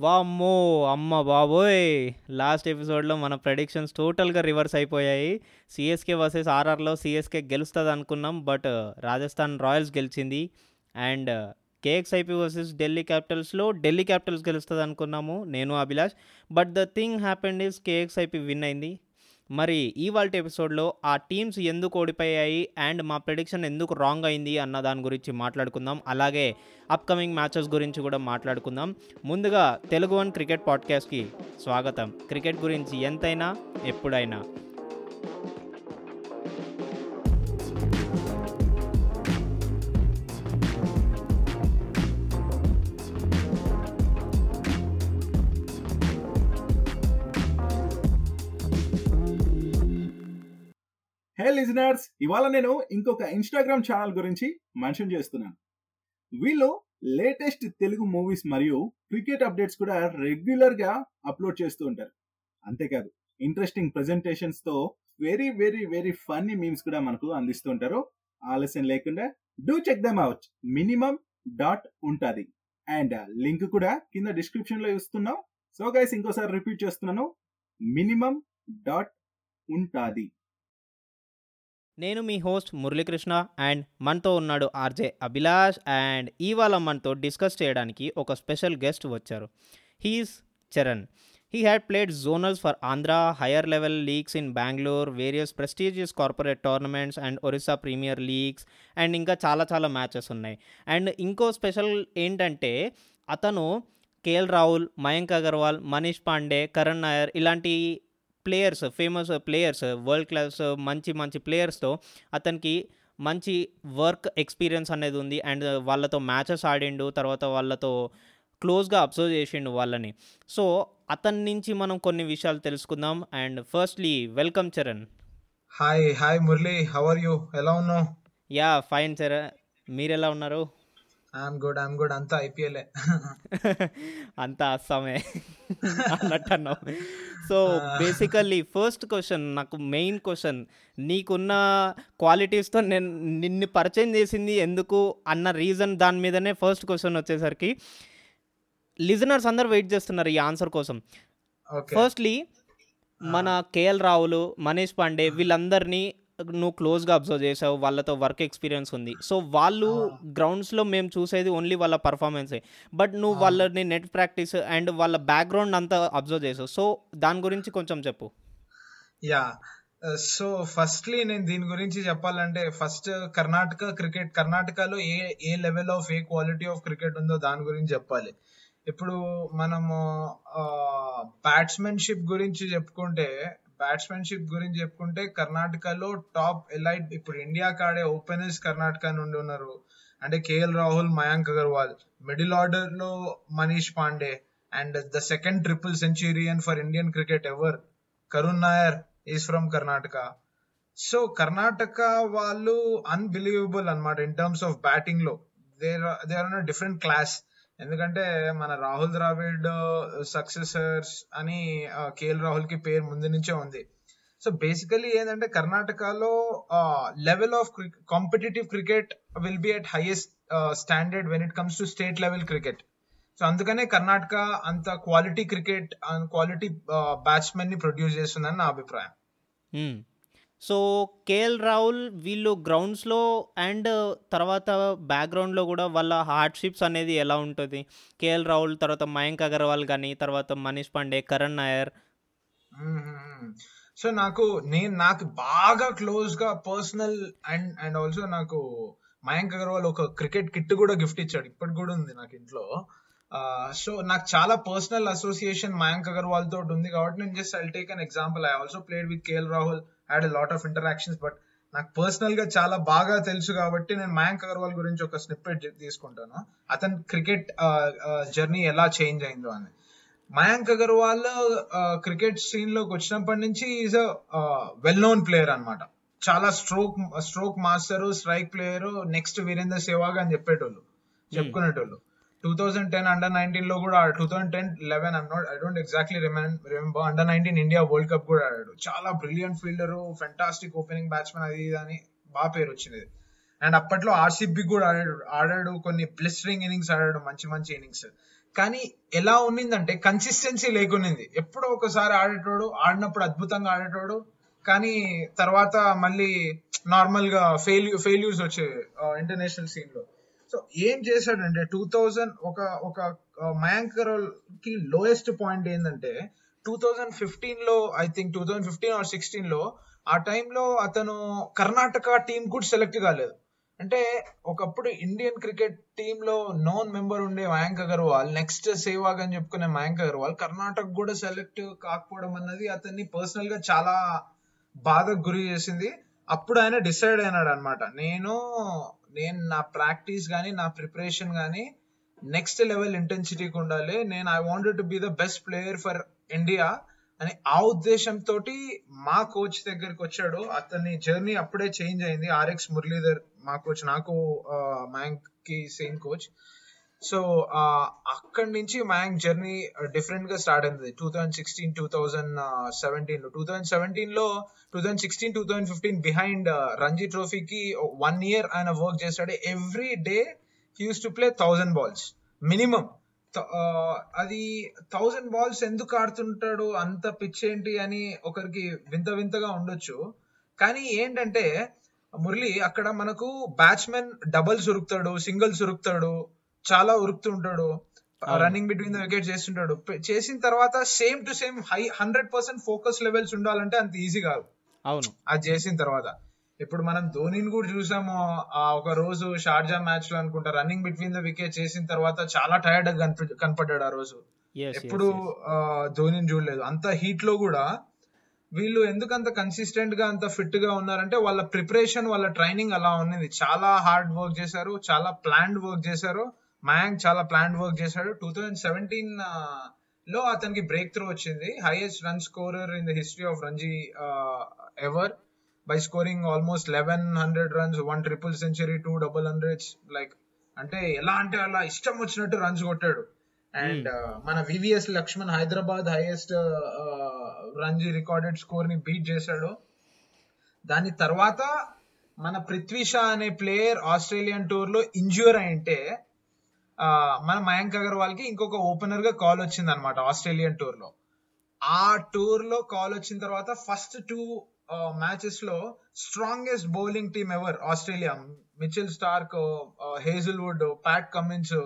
వామ్మో! అమ్మ బాబోయ్! లాస్ట్ ఎపిసోడ్‌లో మన ప్రెడిక్షన్స్ టోటల్‌గా రివర్స్ అయిపోయాయి. సీఎస్‌కే వర్సెస్ ఆర్ఆర్‌లో సీఎస్‌కే గెలుస్తదనుకున్నాం. బట్ రాజస్థాన్ రాయల్స్ గెలిచింది. అండ్ కేఎక్స్ఐపి వర్సెస్ ఢిల్లీ క్యాపిటల్స్‌లో ఢిల్లీ క్యాపిటల్స్ గెలుస్తుంది అనుకున్నాము నేను, Abhilash. But the thing happened is KXIP win అయింది. మరి ఇవాళ ఎపిసోడ్‌లో ఆ టీమ్స్ ఎందుకు ఓడిపోయాయి అండ్ మా ప్రెడిక్షన్ ఎందుకు రాంగ్ అయింది అన్న దాని గురించి మాట్లాడుకుందాం. అలాగే అప్‌కమింగ్ మ్యాచెస్ గురించి కూడా మాట్లాడుకుందాం. ముందుగా తెలుగు వన్ క్రికెట్ పాడ్‌కాస్ట్‌కి స్వాగతం. క్రికెట్ గురించి ఎంతైనా, ఎప్పుడైనా. హే లిజనర్స్ ఇవాళ నేను ఇంకొక ఇన్స్టాగ్రామ్ ఛానల్ గురించి మెన్షన్ చేస్తున్నాను. వీళ్ళు లేటెస్ట్ తెలుగు మూవీస్ మరియు క్రికెట్ అప్డేట్స్ కూడా రెగ్యులర్గా అప్లోడ్ చేస్తూ ఉంటారు. అంతేకాదు interesting ప్రెజెంటేషన్స్తో very very very funny memes కూడా మనకు అందిస్తూ ఉంటారు. ఆలస్యం లేకుండా do check them out minimum dot ఉంటుంది. అండ్ లింక్ కూడా కింద డిస్క్రిప్షన్లో ఇస్తున్నాం. సో గైస్ ఇంకోసారి రిపీట్ చేస్తున్నాను. మినిమం డాట్ ఉంటుంది. నేను మీ హోస్ట్ మురళీకృష్ణ అండ్ మనతో ఉన్నాడు ఆర్జే అభిలాష్ అండ్ ఇవాళ మనతో డిస్కస్ చేయడానికి ఒక స్పెషల్ గెస్ట్ వచ్చారు. He's Charan. He had played zonals for Andhra higher level leagues in Bengaluru various prestigious corporate tournaments and Orissa premier leagues and ఇంకా చాలా చాలా మ్యాచెస్ ఉన్నాయి. అండ్ ఇంకో స్పెషల్ ఏంటంటే అతను కేఎల్ రాహుల్ మయాంక్ అగర్వాల్ మనీష్ పాండే కరణ్ నాయర్ ఇలాంటి players famous players world class మంచి మంచి ప్లేయర్స్తో అతనికి మంచి వర్క్ ఎక్స్పీరియన్స్ అనేది ఉంది. అండ్ వాళ్ళతో మ్యాచెస్ ఆడిండు తర్వాత వాళ్ళతో క్లోజ్గా అబ్జర్వ్ చేసిండు వాళ్ళని. సో అతని నుంచి మనం కొన్ని విషయాలు తెలుసుకుందాం. And firstly welcome Charan hi hi Murali how are you ఎలా ఉన్నావు? యా ఫైన్ చరణ్ మీరు ఎలా ఉన్నారు? ఐఎమ్ గుడ్ ఐఎమ్ గుడ్ అంతా ఐపీఎల్ అంతా అస్సామే. అన్నట్టు అన్నావు సో బేసికల్లీ ఫస్ట్ క్వశ్చన్ నాకు మెయిన్ క్వశ్చన్ నీకున్న క్వాలిటీస్తో నేను నిన్ను పరిచయం చేసింది ఎందుకు అన్న రీజన్ దాని మీదనే ఫస్ట్ క్వశ్చన్ వచ్చేసరికి లిజనర్స్ అందరు వెయిట్ చేస్తున్నారు ఈ ఆన్సర్ కోసం. ఫస్ట్లీ మన కేఎల్ రాహుల్ మనీష్ పాండే వీళ్ళందరినీ నువ్వు క్లోజ్గా అబ్జర్వ్ చేసావు వాళ్ళతో వర్క్ ఎక్స్పీరియన్స్ ఉంది. సో వాళ్ళు గ్రౌండ్స్లో మేము చూసేది ఓన్లీ వాళ్ళ పర్ఫార్మెన్సే. బట్ నువ్వు వాళ్ళని నెట్ ప్రాక్టీస్ అండ్ వాళ్ళ బ్యాక్గ్రౌండ్ అంతా అబ్జర్వ్ చేసావు. సో దాని గురించి కొంచెం చెప్పు. యా. సో ఫస్ట్లీ నేను దీని గురించి చెప్పాలంటే ఫస్ట్ కర్ణాటక క్రికెట్ కర్ణాటకలో a a level of a quality of cricket ఉందో దాని గురించి చెప్పాలి. ఇప్పుడు మనము బ్యాట్స్మెన్షిప్ గురించి చెప్పుకుంటే బ్యాట్స్మెన్షిప్ గురించి చెప్పుకుంటే కర్ణాటకలో టాప్ ఎలైట్ ఇప్పుడు ఇండియాకి ఆడే ఓపెనర్స్ కర్ణాటక నుండి ఉన్నారు. అంటే కేఎల్ రాహుల్ మయాంక్ అగర్వాల్. మిడిల్ ఆర్డర్లో Manish Pandey. And the second triple centurion for Indian cricket ever Karun Nair is from Karnataka so Karnataka వాళ్ళు అన్బిలీవబుల్ అనమాట ఇన్ టర్మ్స్ ఆఫ్ బ్యాటింగ్లో. There they are different class ఎందుకంటే మన రాహుల్ ద్రావిడ్ సక్సెసర్స్ అని కేఎల్ రాహుల్కి పేరు ముందు నుంచే ఉంది. సో బేసికలీ ఏంటంటే కర్ణాటకలో level of competitive cricket will be at highest standard when it comes to state level cricket so అందుకనే కర్ణాటక అంత క్వాలిటీ క్రికెట్ క్వాలిటీ బ్యాట్స్మెన్ని ప్రొడ్యూస్ చేస్తుందని నా అభిప్రాయం. సో కేఎల్ రాహుల్ వీళ్ళు గ్రౌండ్స్లో అండ్ తర్వాత బ్యాక్గ్రౌండ్లో కూడా వాళ్ళ హార్డ్షిప్స్ అనేది ఎలా ఉంటుంది? కేఎల్ రాహుల్ తర్వాత మయాంక్ అగర్వాల్ కానీ తర్వాత మనీష్ పాండే కరణ్ నాయర్. సో నాకు నేను నాకు బాగా క్లోజ్గా పర్సనల్ అండ్ అండ్ ఆల్సో నాకు మయాంక్ అగర్వాల్ ఒక క్రికెట్ కిట్ కూడా గిఫ్ట్ ఇచ్చాడు. ఇప్పటికి కూడా ఉంది నాకు ఇంట్లో. సో నాకు చాలా పర్సనల్ అసోసియేషన్ మయాంక్ అగర్వాల్ తోటి ఉంది కాబట్టి నేను just I take an example. I also played with KL Rahul. Had lot of interactions but నాకు పర్సనల్గా చాలా బాగా తెలుసు కాబట్టి నేను మయాంక్ అగర్వాల్ గురించి ఒక స్నిప్పెట్ తీసుకుంటాను. అతని క్రికెట్ జర్నీ ఎలా చేంజ్ అయిందో అని. మయాంక్ అగర్వాల్ క్రికెట్ సీన్లోకి వచ్చినప్పటి నుంచి is a well known player అనమాట చాలా stroke stroke master strike player next Virender Sehwag అని చెప్పేటోళ్ళు చెప్పుకునేటోళ్ళు. టూ థౌసండ్ టెన్ అండర్ నైన్టీన్లో కూడా two thousand ten eleven I'm not I don't exactly remember under nineteen India world cup కూడా ఆడాడు. చాలా brilliant fielder fantastic opening batsmen అది ఇది అని బాగా పేరు వచ్చింది. అండ్ అప్పట్లో ఆర్సీబీ కూడా ఆడాడు ఆడాడు కొన్ని బ్లిస్టరింగ్ ఇన్నింగ్స్ ఆడాడు మంచి మంచి ఇన్నింగ్స్ కానీ ఎలా ఉన్నిందంటే కన్సిస్టెన్సీ లేకునింది ఎప్పుడో ఒకసారి ఆడేటోడు ఆడినప్పుడు అద్భుతంగా ఆడేటోడు కానీ తర్వాత మళ్ళీ నార్మల్గా ఫెయిల్ ఫెయిల్యూర్స్ వచ్చేవి ఇంటర్నేషనల్ సీన్లో. సో ఏం చేశాడంటే టూ థౌజండ్ ఒక ఒక ఆ, మయాంక్కి లోయెస్ట్ పాయింట్ ఏంటంటే టూ థౌజండ్ ఫిఫ్టీన్లో I think two thousand fifteen or సిక్స్టీన్లో ఆ టైంలో అతను కర్ణాటక టీం కూడా సెలెక్ట్ కాలేదు. అంటే ఒకప్పుడు ఇండియన్ క్రికెట్ టీమ్లో నోన్ మెంబర్ ఉండే మయాంక్ అగర్వాల్ నెక్స్ట్ సేవాగ్ అని చెప్పుకునే మయాంక్ అగర్వాల్ కర్ణాటక కూడా సెలెక్ట్ కాకపోవడం అన్నది అతన్ని పర్సనల్గా చాలా బాధకు గురి చేసింది. అప్పుడు ఆయన డిసైడ్ అయినాడు అనమాట నేను నేను నా ప్రాక్టీస్ కానీ నా ప్రిపరేషన్ కానీ నెక్స్ట్ లెవెల్ ఇంటెన్సిటీకి ఉండాలి. నేను I wanted to be the best player for India అని ఆ ఉద్దేశంతో మా కోచ్ దగ్గరికి వచ్చాడు. అతని జర్నీ అప్పుడే చేంజ్ అయింది. ఆర్ఎక్స్ మురళీధర్ మా కోచ్ నాకు మయాంక్కి సేమ్ కోచ్ సో అక్కడి నుంచి మయాంక్ జర్నీ డిఫరెంట్గా స్టార్ట్ అయింది. Two thousand sixteen two thousand సెవెంటీన్లో. టూ థౌజండ్ సెవెంటీన్లో two thousand sixteen two thousand fifteen behind Ranji ట్రోఫీకి one year ఆయన వర్క్ చేస్తాడు. Every day he used to play thousand balls minimum అది thousand balls ఎందుకు ఆడుతుంటాడు అంత పిచ్ ఏంటి అని ఒకరికి వింత వింతగా ఉండొచ్చు. కానీ ఏంటంటే మురళి అక్కడ మనకు బ్యాట్స్మెన్ డబల్ ఉరుకుతాడు సింగిల్స్ ఉరుకుతాడు. చాలా ఉరుకుతుంటాడు అవును. రన్నింగ్ బిట్వీన్ ద వికెట్ చేస్తుంటాడు. చేసిన తర్వాత same to same high hundred percent focus levels ఉండాలంటే అంత ఈజీ కాదు. అవును. అది చేసిన తర్వాత. ఇప్పుడు మనం ధోనిని కూడా చూసాము. ఆ ఒక రోజు షార్జా మ్యాచ్లో అనుకుంటా రన్నింగ్ బిట్వీన్ ద వికెట్ చేసిన తర్వాత చాలా టైర్డ్ కనపడ్డాడు ఆ రోజు. ఎప్పుడు ధోనిని చూడలేదు. అంత హీట్లో కూడా వీళ్ళు ఎందుకు అంత కన్సిస్టెంట్గా అంత ఫిట్గా ఉన్నారంటే వాళ్ళ ప్రిపరేషన్ వాళ్ళ ట్రైనింగ్ అలా ఉన్నది. చాలా హార్డ్ వర్క్ చేశారు. చాలా ప్లాన్డ్ వర్క్ చేశారు. మయాంక్ చాలా ప్లాన్డ్ వర్క్ చేశాడు. టూ థౌజండ్ సెవెంటీన్లో అతనికి బ్రేక్ త్రూ వచ్చింది highest run scorer in the history of Ranji ever by scoring almost eleven hundred runs one triple century two double hundreds like అంటే ఎలా అంటే అలా ఇష్టం వచ్చినట్టు రన్స్ కొట్టాడు. అండ్ మన VVS Laxman Hyderabad highest Ranji recorded స్కోర్ని beat చేశాడు. దాని తర్వాత మన పృథ్వీ షా అనే ప్లేయర్ ఆస్ట్రేలియన్ టూర్లో ఇంజ్యూర్ అయింటే మన మయాంక్ అగర్వాల్కి ఇంకొక ఓపెనర్గా కాల్ వచ్చింది అనమాట ఆస్ట్రేలియన్ టూర్లో. ఆ టూర్లో కాల్ వచ్చిన తర్వాత first two మ్యాచెస్లో strongest bowling team ever Australia. Mitchell Starc Hazlewood Pat Cummins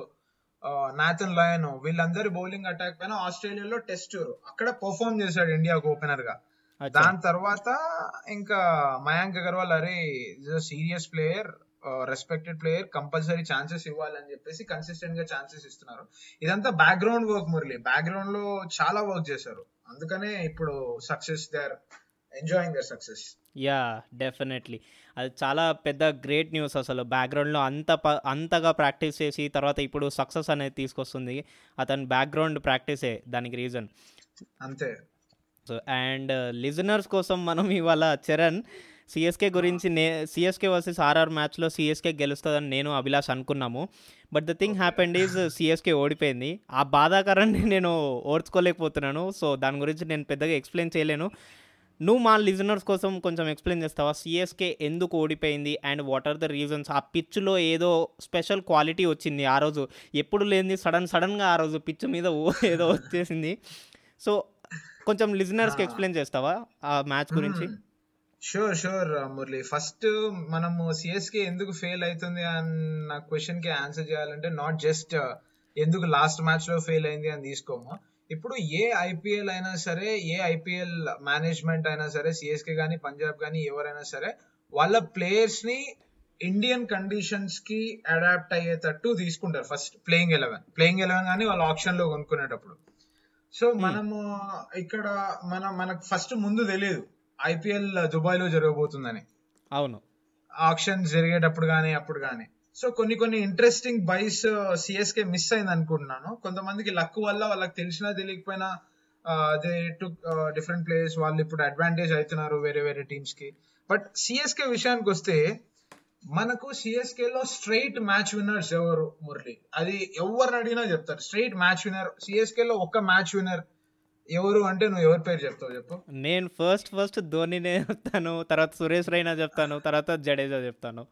Nathan Lyon వీళ్ళందరి బౌలింగ్ అటాక్ పైన ఆస్ట్రేలియాలో టెస్ట్ అక్కడ పర్ఫామ్ చేశాడు ఇండియాకు ఓపెనర్గా. దాని తర్వాత ఇంకా మయాంక్ అగర్వాల్ అరే serious player respected player compulsory chances ఇవ్వాలని చెప్పేసి కన్సిస్టెంట్గా ఛాన్సెస్ ఇస్తున్నారు. ఇదంతా బ్యాక్గ్రౌండ్ వర్క్ మురళి. బ్యాక్గ్రౌండ్లో చాలా వర్క్ చేశారు. అందుకనే ఇప్పుడు success they are enjoying their success yeah definitely అది చాలా పెద్ద గ్రేట్ న్యూస్ అసలు. బ్యాక్గ్రౌండ్లో అంత ప అంతగా ప్రాక్టీస్ చేసి తర్వాత ఇప్పుడు సక్సెస్ అనేది తీసుకొస్తుంది. అతని బ్యాక్గ్రౌండ్ ప్రాక్టీసే దానికి రీజన్ అంతే. సో అండ్ లిజనర్స్ కోసం మనం ఇవాళ చరణ్ సిఎస్కే గురించి నే సిఎస్కే వర్సెస్ ఆర్ఆర్ మ్యాచ్లో సిఎస్కే గెలుస్తుందని నేను అభిలాష్ అనుకున్నాము. But the thing happened is CSK ఓడిపోయింది. ఆ బాధాకరాన్ని నేను ఓర్చుకోలేకపోతున్నాను. సో దాని గురించి నేను పెద్దగా ఎక్స్ప్లెయిన్ చేయలేను. నువ్వు మా లిజనర్స్ కోసం కొంచెం ఎక్స్ప్లెయిన్ చేస్తావా? సిఎస్కే ఎందుకు ఓడిపోయింది? And what are the reasons ఆ పిచ్లో ఏదో స్పెషల్ క్వాలిటీ వచ్చింది ఆ రోజు. ఎప్పుడు లేనిది సడన్ సడన్గా ఆ రోజు పిచ్ మీద ఓ ఏదో వచ్చేసింది. సో కొంచెం లిజనర్స్కి ఎక్స్ప్లెయిన్ చేస్తావా? ఆ మ్యాచ్ గురించి? షూర్ షూర్ మురళి ఫస్ట్ మనము సిఎస్కే ఎందుకు ఫెయిల్ అవుతుంది అన్న క్వశ్చన్కి ఆన్సర్ చేయాలంటే నాట్ జస్ట్ ఎందుకు లాస్ట్ మ్యాచ్లో ఫెయిల్ అయింది అని తీసుకోము. ఇప్పుడు ఏ ఐపీఎల్ అయినా సరే ఏ ఐపీఎల్ మేనేజ్మెంట్ అయినా సరే సిఎస్కే కానీ పంజాబ్ కానీ ఎవరైనా సరే వాళ్ళ ప్లేయర్స్ని ఇండియన్ కండిషన్స్కి అడాప్ట్ అయ్యేటట్టు తీసుకుంటారు. First playing eleven playing eleven కానీ వాళ్ళు ఆప్షన్లో కొనుక్కునేటప్పుడు. సో మనము ఇక్కడ మన మనకు ఫస్ట్ ముందు తెలియదు ఐపీఎల్ దుబాయ్లో జరగబోతుందని. అవును. ఆప్షన్ జరిగేటప్పుడు కానీ అప్పుడు కానీ సో కొన్ని కొన్ని ఇంట్రెస్టింగ్ బైస్ సిఎస్కే మిస్ అయింది అనుకుంటున్నాను కొంతమందికి లక్ వల్ల వాళ్ళకి తెలిసినా తెలియకపోయినా దే టు డిఫరెంట్ ప్లేయర్స్ వాళ్ళు ఇప్పుడు అడ్వాంటేజ్ అవుతున్నారు వేరే వేరే టీమ్స్కి. బట్ సిఎస్కే విషయానికి వస్తే మనకు సిఎస్కే లో స్ట్రైట్ మ్యాచ్ విన్నర్స్ ఎవరు మురళి? అది ఎవరిని అడిగినా చెప్తారు. స్ట్రైట్ మ్యాచ్ విన్నర్ సిఎస్కే లో ఒక్క మ్యాచ్ విన్నర్ ఎవరు అంటే నువ్వు ఎవరి పేరు చెప్తావు చెప్పు. నేను ఫస్ట్ ఫస్ట్ ధోనినే చెప్తాను తర్వాత సురేష్ రైనా చెప్తాను తర్వాత జడేజా చెప్తాను.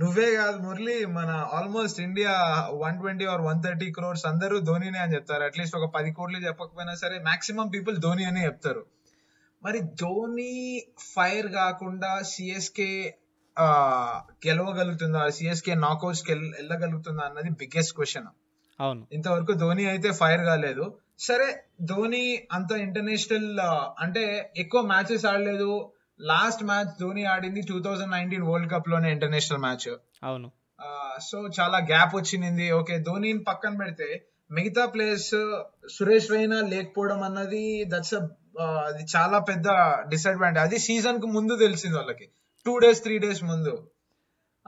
నువ్వే కాదు మురళి మన almost India one twenty or one thirty crores అందరూ ధోనినే అని చెప్తారు. అట్లీస్ట్ ఒక పది కోట్లు చెప్పకపోయినా సరే మాక్సిమం పీపుల్ ధోని అని చెప్తారు. మరి ధోని ఫైర్ కాకుండా సిఎస్కే గెలవగలుగుతుందా? సిఎస్కే నాకౌట్స్ వెళ్ళగలుగుతుందా అన్నది బిగ్గెస్ట్ క్వశ్చన్ అవును. ఇంతవరకు ధోని అయితే ఫైర్ కాలేదు. సరే ధోని అంత ఇంటర్నేషనల్ అంటే ఎక్కువ మ్యాచెస్ ఆడలేదు. లాస్ట్ మ్యాచ్ ధోని ఆడింది టూ థౌజండ్ నైన్టీన్ వరల్డ్ కప్లోనే ఇంటర్నేషనల్ మ్యాచ్ అవును. సో చాలా గ్యాప్ వచ్చింది. ఓకే ధోనిని పక్కన పెడితే మిగతా ప్లేయర్స్ సురేష్ రైనా లేకపోవడం అన్నది దట్స్ అది చాలా పెద్ద డిసడ్వాంటేజ్ అది సీజన్కు ముందు తెలిసింది వాళ్ళకి. టూ డేస్ త్రీ డేస్ ముందు.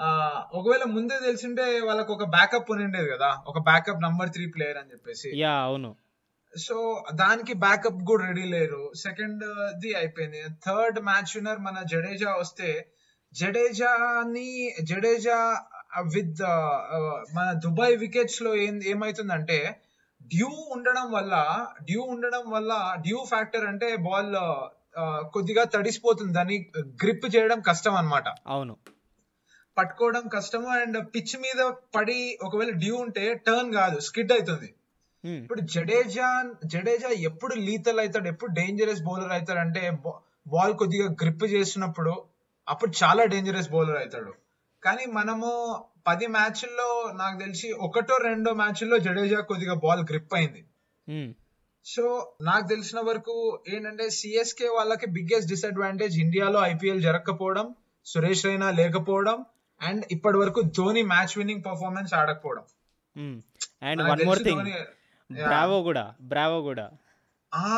ఆ, ఒకవేళ ముందే తెలిసింటే వాళ్ళకి ఒక బ్యాకప్ ఉండేది కదా. ఒక బ్యాకప్ నంబర్ త్రీ ప్లేయర్ అని చెప్పేసి. యా అవును. సో దానికి బ్యాకప్ కూడా రెడీ లేరు. సెకండ్ ది అయిపోయింది. థర్డ్ మ్యాచ్ విన్నర్ మన జడేజా వస్తే జడేజాని జడేజా విత్ మన దుబాయ్ వికెట్స్లో ఏం ఏమైతుందంటే డ్యూ ఉండడం వల్ల డ్యూ ఉండడం వల్ల డ్యూ ఫ్యాక్టర్ అంటే బాల్ కొద్దిగా తడిసిపోతుంది. దాన్ని గ్రిప్ చేయడం కష్టం అన్నమాట. అవును. పట్టుకోవడం కష్టము. అండ్ పిచ్ మీద పడి ఒకవేళ డ్యూ ఉంటే టర్న్ కాదు. స్కిడ్ అవుతుంది. ఇప్పుడు జడేజా జడేజా ఎప్పుడు లీతల్ అవుతాడు ఎప్పుడు డేంజరస్ బౌలర్ అవుతాడు అంటే బాల్ కొద్దిగా గ్రిప్ చేసినప్పుడు అప్పుడు చాలా డేంజరస్ బౌలర్ అవుతాడు. కానీ మనము పది మ్యాచ్ల్లో నాకు తెలిసి ఒకటో రెండో మ్యాచ్ల్లో జడేజా కొద్దిగా బాల్ గ్రిప్ అయింది. Hmm. సో నాకు తెలిసిన వరకు ఏంటంటే సిఎస్కే వాళ్ళకి బిగ్గెస్ట్ డిసడ్వాంటేజ్ ఇండియాలో ఐపీఎల్ జరగకపోవడం సురేష్ రైనా లేకపోవడం అండ్ ఇప్పటి వరకు ధోని మ్యాచ్ విన్నింగ్ పర్ఫార్మెన్స్ ఆడకపోవడం. Hmm. And one more thing Bravo కూడా బ్రావో కూడా. ఆ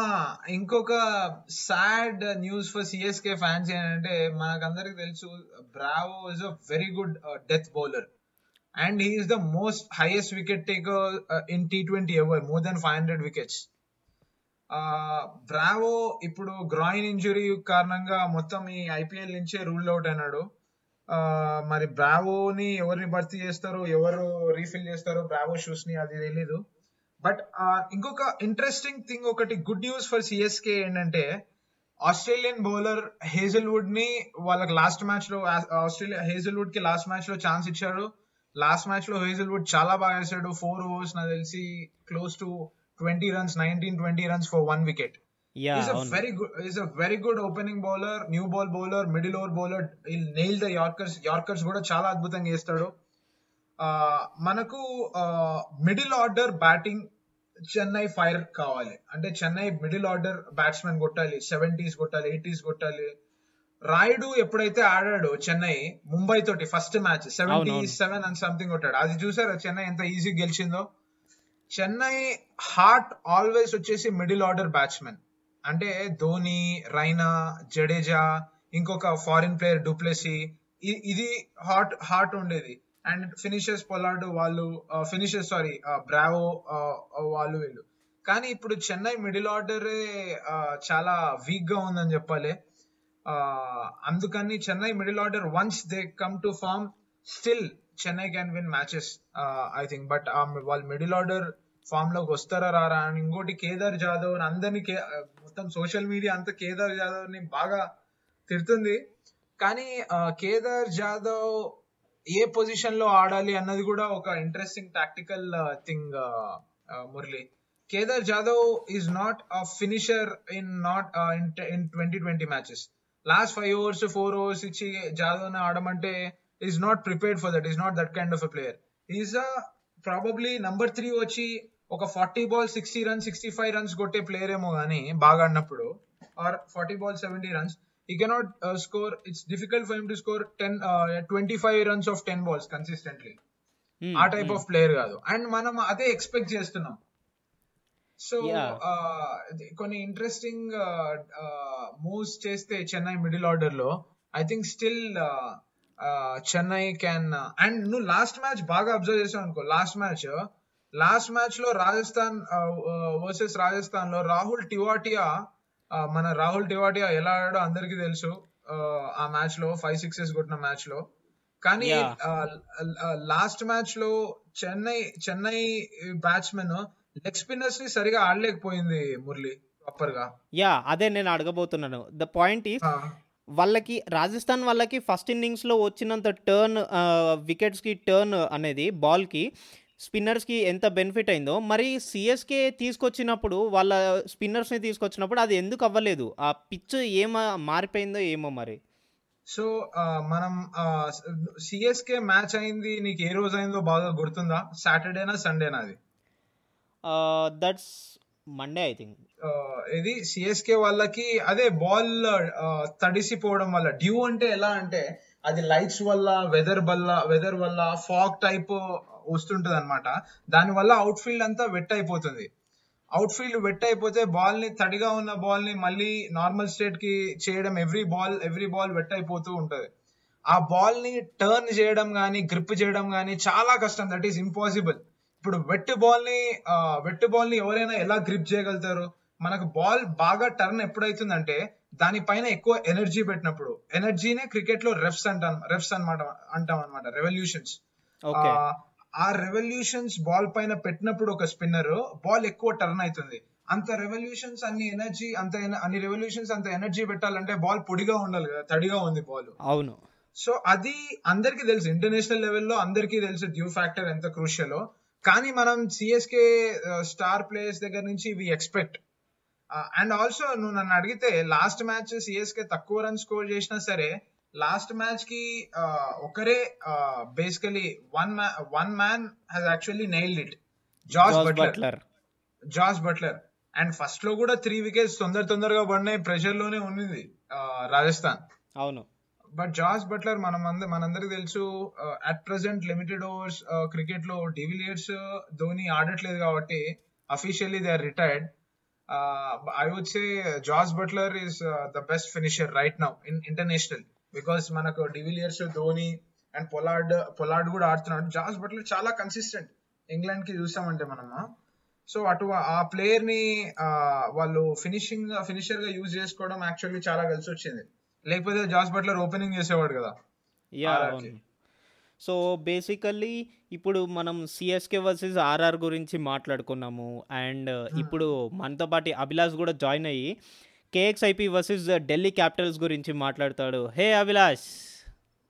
ఇంకొక sad news for CSK fans ఏంటంటే మనకందరికి తెలుసు Bravo is a very good death bowler and he's the most highest wicket taker in T twenty ever more than five hundred wickets Bravo ఇప్పుడు groin injury కారణంగా మొత్తం ఈ IPL నుంచే rule out అయినాడు మరి బ్రావోని ఎవరిని భర్తీ చేస్తారో ఎవరు రీఫిల్ చేస్తారో బ్రావో షూస్ని అది తెలీదు. బట్ ఇంకొక ఇంట్రెస్టింగ్ థింగ్ ఒకటి గుడ్ న్యూస్ ఫర్ సిఎస్కే ఏంటంటే ఆస్ట్రేలియన్ బౌలర్ హేజల్వుడ్ని వాళ్ళకి లాస్ట్ మ్యాచ్లో ఆస్ట్రేలియా హేజల్వుడ్కి లాస్ట్ మ్యాచ్లో ఛాన్స్ ఇచ్చారు. లాస్ట్ మ్యాచ్లో హేజల్వుడ్ చాలా బాగా వేసాడు. ఫోర్ ఓవర్స్ నాకు తెలిసి close to twenty runs nineteen twenty runs for one wicket very good is a very good opening bowler new ball bowler middle over bowler nail the yorkers yorkers కూడా చాలా అద్భుతంగా వేస్తాడు. మనకు middle order batting Chennai fire కావాలి. అంటే Chennai middle order batsmen కొట్టాలి. Seventies కొట్టాలి eighties కొట్టాలి. రాయుడు ఎప్పుడైతే ఆడాడో చెన్నై ముంబై తోటి first match seventy. Seven and something కొట్టాడు. అది చూసారా చెన్నై ఎంత ఈజీ గెలిచిందో? చెన్నై హార్ట్ ఆల్వేస్ వచ్చేసి మిడిల్ ఆర్డర్ బ్యాట్స్మెన్ అంటే ధోని రైనా జడేజా ఇంకొక ఫారిన్ ప్లేయర్ డూప్లెసీ ఇది హార్ట్ హార్ట్ ఉండేది. అండ్ ఫినిషర్స్ పొలాడు వాళ్ళు ఫినిషర్స్ సారీ బ్రావో వాళ్ళు వీళ్ళు. కానీ ఇప్పుడు చెన్నై మిడిల్ ఆర్డర్ చాలా వీక్గా ఉందని చెప్పాలి. Uh, అందుకని Chennai middle order once they come to form still Chennai can win matches I think but వాళ్ళు మిడిల్ ఆర్డర్ ఫామ్లోకి వస్తారా రారా అని ఇంకోటి కేదార్ జాదవ్ అని అందరినీ కే- uh, మొత్తం సోషల్ మీడియా అంతా కేదార్ జాదవ్ని బాగా తిడుతుంది. కానీ uh, కేదార్ జాదవ్ ఏ పొజిషన్లో ఆడాలి అన్నది కూడా ఒక interesting tactical thing Murali. Kedar Jadhav is not a finisher in not in twenty twenty matches last five overs four overs ఇచ్చి Jadhav ఆడమంటే is not prepared for that is not that kind of a player is a probably number three వచ్చి ఒక forty ball sixty runs sixty five runs కొట్టే player ఏమో కానీ బాగా ఆడినప్పుడు or forty ball seventy runs he cannot score it's difficult for him to score ten twenty five runs of ten balls consistently Hmm, ఆ type. Of player కాదు and మనం అదే expect చేస్తున్నాం సో Yeah. కొన్ని ఇంట్రెస్టింగ్ మూవ్స్ చేస్తే Chennai middle ఆర్డర్లో I think still Chennai can and నువ్వు last match బాగా అబ్జర్వ్ చేసావు అనుకో లాస్ట్ మ్యాచ్ లాస్ట్ మ్యాచ్లో రాజస్థాన్ వర్సెస్ రాజస్థాన్లో రాహుల్ టివాటియా మన రాహుల్ టివాటియా ఎలా ఆడాడో అందరికీ తెలుసు. ఆ మ్యాచ్లో ఫైవ్ సిక్సెస్ కొట్టిన మ్యాచ్లో కానీ. లాస్ట్ మ్యాచ్లో చెన్నై చెన్నై బ్యాట్స్మెన్ లెగ్ స్పిన్నర్స్ని సరిగా ఆడలేకపోయింది మురళి ప్రాపర్గా యా అదే నేను అడగబోతున్నాను. ద పాయింట్ ఈస్ వాళ్ళకి రాజస్థాన్ వాళ్ళకి ఫస్ట్ ఇన్నింగ్స్‌లో వచ్చినంత టర్న్ వికెట్స్‌కి టర్న్ అనేది బాల్‌కి స్పిన్నర్స్‌కి ఎంత బెనిఫిట్ అయిందో, మరి సీఎస్‌కే తీసుకొచ్చినప్పుడు వాళ్ళ స్పిన్నర్స్‌ని తీసుకొచ్చినప్పుడు అది ఎందుకు అవ్వలేదు? ఆ పిచ్ ఏమ మారిపోయిందో ఏమో మరి? సో, మనం సీఎస్‌కే మ్యాచ్ అయింది నీకు ఏ రోజు అయిందో బాగా గుర్తుందా? సాటర్‌డేనా? సండేనా అది? That's Monday I think. ఇది సీఎస్‌కే వాళ్ళకి అదే బాల్ తడిసిపోవడం వల్ల డ్యూ అంటే ఎలా అంటే అది లైట్స్ వల్ల, వెదర్ వల్ల వెదర్ వల్ల ఫాగ్ టైప్ వస్తుంటదన్నమాట. దానివల్ల అవుట్‌ఫీల్డ్ అంతా వెట్ అయిపోతుంది. అవుట్‌ఫీల్డ్ వెట్ అయిపోతే బాల్‌ని తడిగా ఉన్న బాల్‌ని మళ్ళీ నార్మల్ స్టేట్‌కి చేయడం every ball every ball wet అయిపోతూ ఉంటది. ఆ బాల్‌ని టర్న్ చేయడం గాని, గ్రిప్ చేయడం గాని చాలా కష్టం. That is impossible. ఇప్పుడు వెట్ బాల్‌ని ఆహ్, వెట్ బాల్‌ని ఎవరైనా ఎలా గ్రిప్ చేయగలుగుతారు? మనకు బాల్ బాగా టర్న్ ఎప్పుడైతుందంటే దాని పైన ఎక్కువ ఎనర్జీ పెట్టినప్పుడు. ఎనర్జీనే క్రికెట్‌లో రెఫ్స్ అంటాం రెఫ్స్ అన్నమాట అంటాం అన్నమాట. రెవల్యూషన్స్. ఆ రెవల్యూషన్స్ బాల్ పైన పెట్టినప్పుడు ఒక స్పిన్నర్ బాల్ ఎక్కువ టర్న్ అయితుంది. అంత రెవల్యూషన్స్ అన్ని ఎనర్జీ అంత అన్ని రెవల్యూషన్స్ అంత ఎనర్జీ పెట్టాలంటే బాల్ పొడిగా ఉండాలి కదా! తడిగా ఉంది బాల్. అవును. సో, అది అందరికీ తెలుసు. ఇంటర్నేషనల్ లెవెల్‌లో అందరికీ తెలుసు డ్యూ ఫ్యాక్టర్ ఎంత క్రూషియలో. కానీ మనం సీఎస్‌కే స్టార్ ప్లేయర్స్ దగ్గర నుంచి వి ఎక్స్‌పెక్ట్. అండ్ ఆల్సో నువ్వు నన్ను అడిగితే లాస్ట్ మ్యాచ్ సీఎస్‌కే తక్కువ రన్స్ స్కోర్ చేసినా సరే లాస్ట్ మ్యాచ్‌కి ఆహ్, ఒకరే ఆహ్, basically one one man has actually nailed it. Jos Jos Buttler. Jos Buttler. And ఫస్ట్‌లో కూడా 3 వికెట్స్ తొందర తొందరగా పడినాయి. ప్రెషర్‌లోనే ఉన్నింది ఆహ్, రాజస్థాన్. అవును. బట్ జాస్ బట్లర్ మనం అంద మనందరికి తెలుసు అట్ ప్రెజెంట్ లిమిటెడ్ ఓవర్స్ ఆహ్, క్రికెట్‌లో డివిలియర్స్, ధోని ఆడట్లేదు కాబట్టి officially they are retired. I would say Jos Buttler is the best finisher right now in international. Because మనకు de Villiers, Dhoni and Pollard Pollard కూడా ఆడుతున్నాడు. జాస్ బట్లర్ చాలా consistent. ఇంగ్లాండ్‌కి చూసామంటే మనము. సో, అటు ఆ ప్లేయర్‌ని ఆహ్, వాళ్ళు ఫినిషింగ్ ఫినిషర్‌గా యూజ్ చేసుకోవడం యాక్చువల్లీ చాలా కలిసొచ్చింది. లేకపోతే జాస్ బట్లర్ ఓపెనింగ్ చేసేవాడు కదా! సో, బేసికల్లీ ఇప్పుడు మనం సీఎస్‌కే వర్సెస్ ఆర్ఆర్ గురించి మాట్లాడుకున్నాము. అండ్ హ్మ్. ఇప్పుడు మనతో పాటు అభిలాష్ కూడా జాయిన్ అయ్యి కేఎక్స్ఐపీ వర్సెస్ ఢిల్లీ క్యాపిటల్స్ గురించి మాట్లాడతాడు. హే అభిలాష్!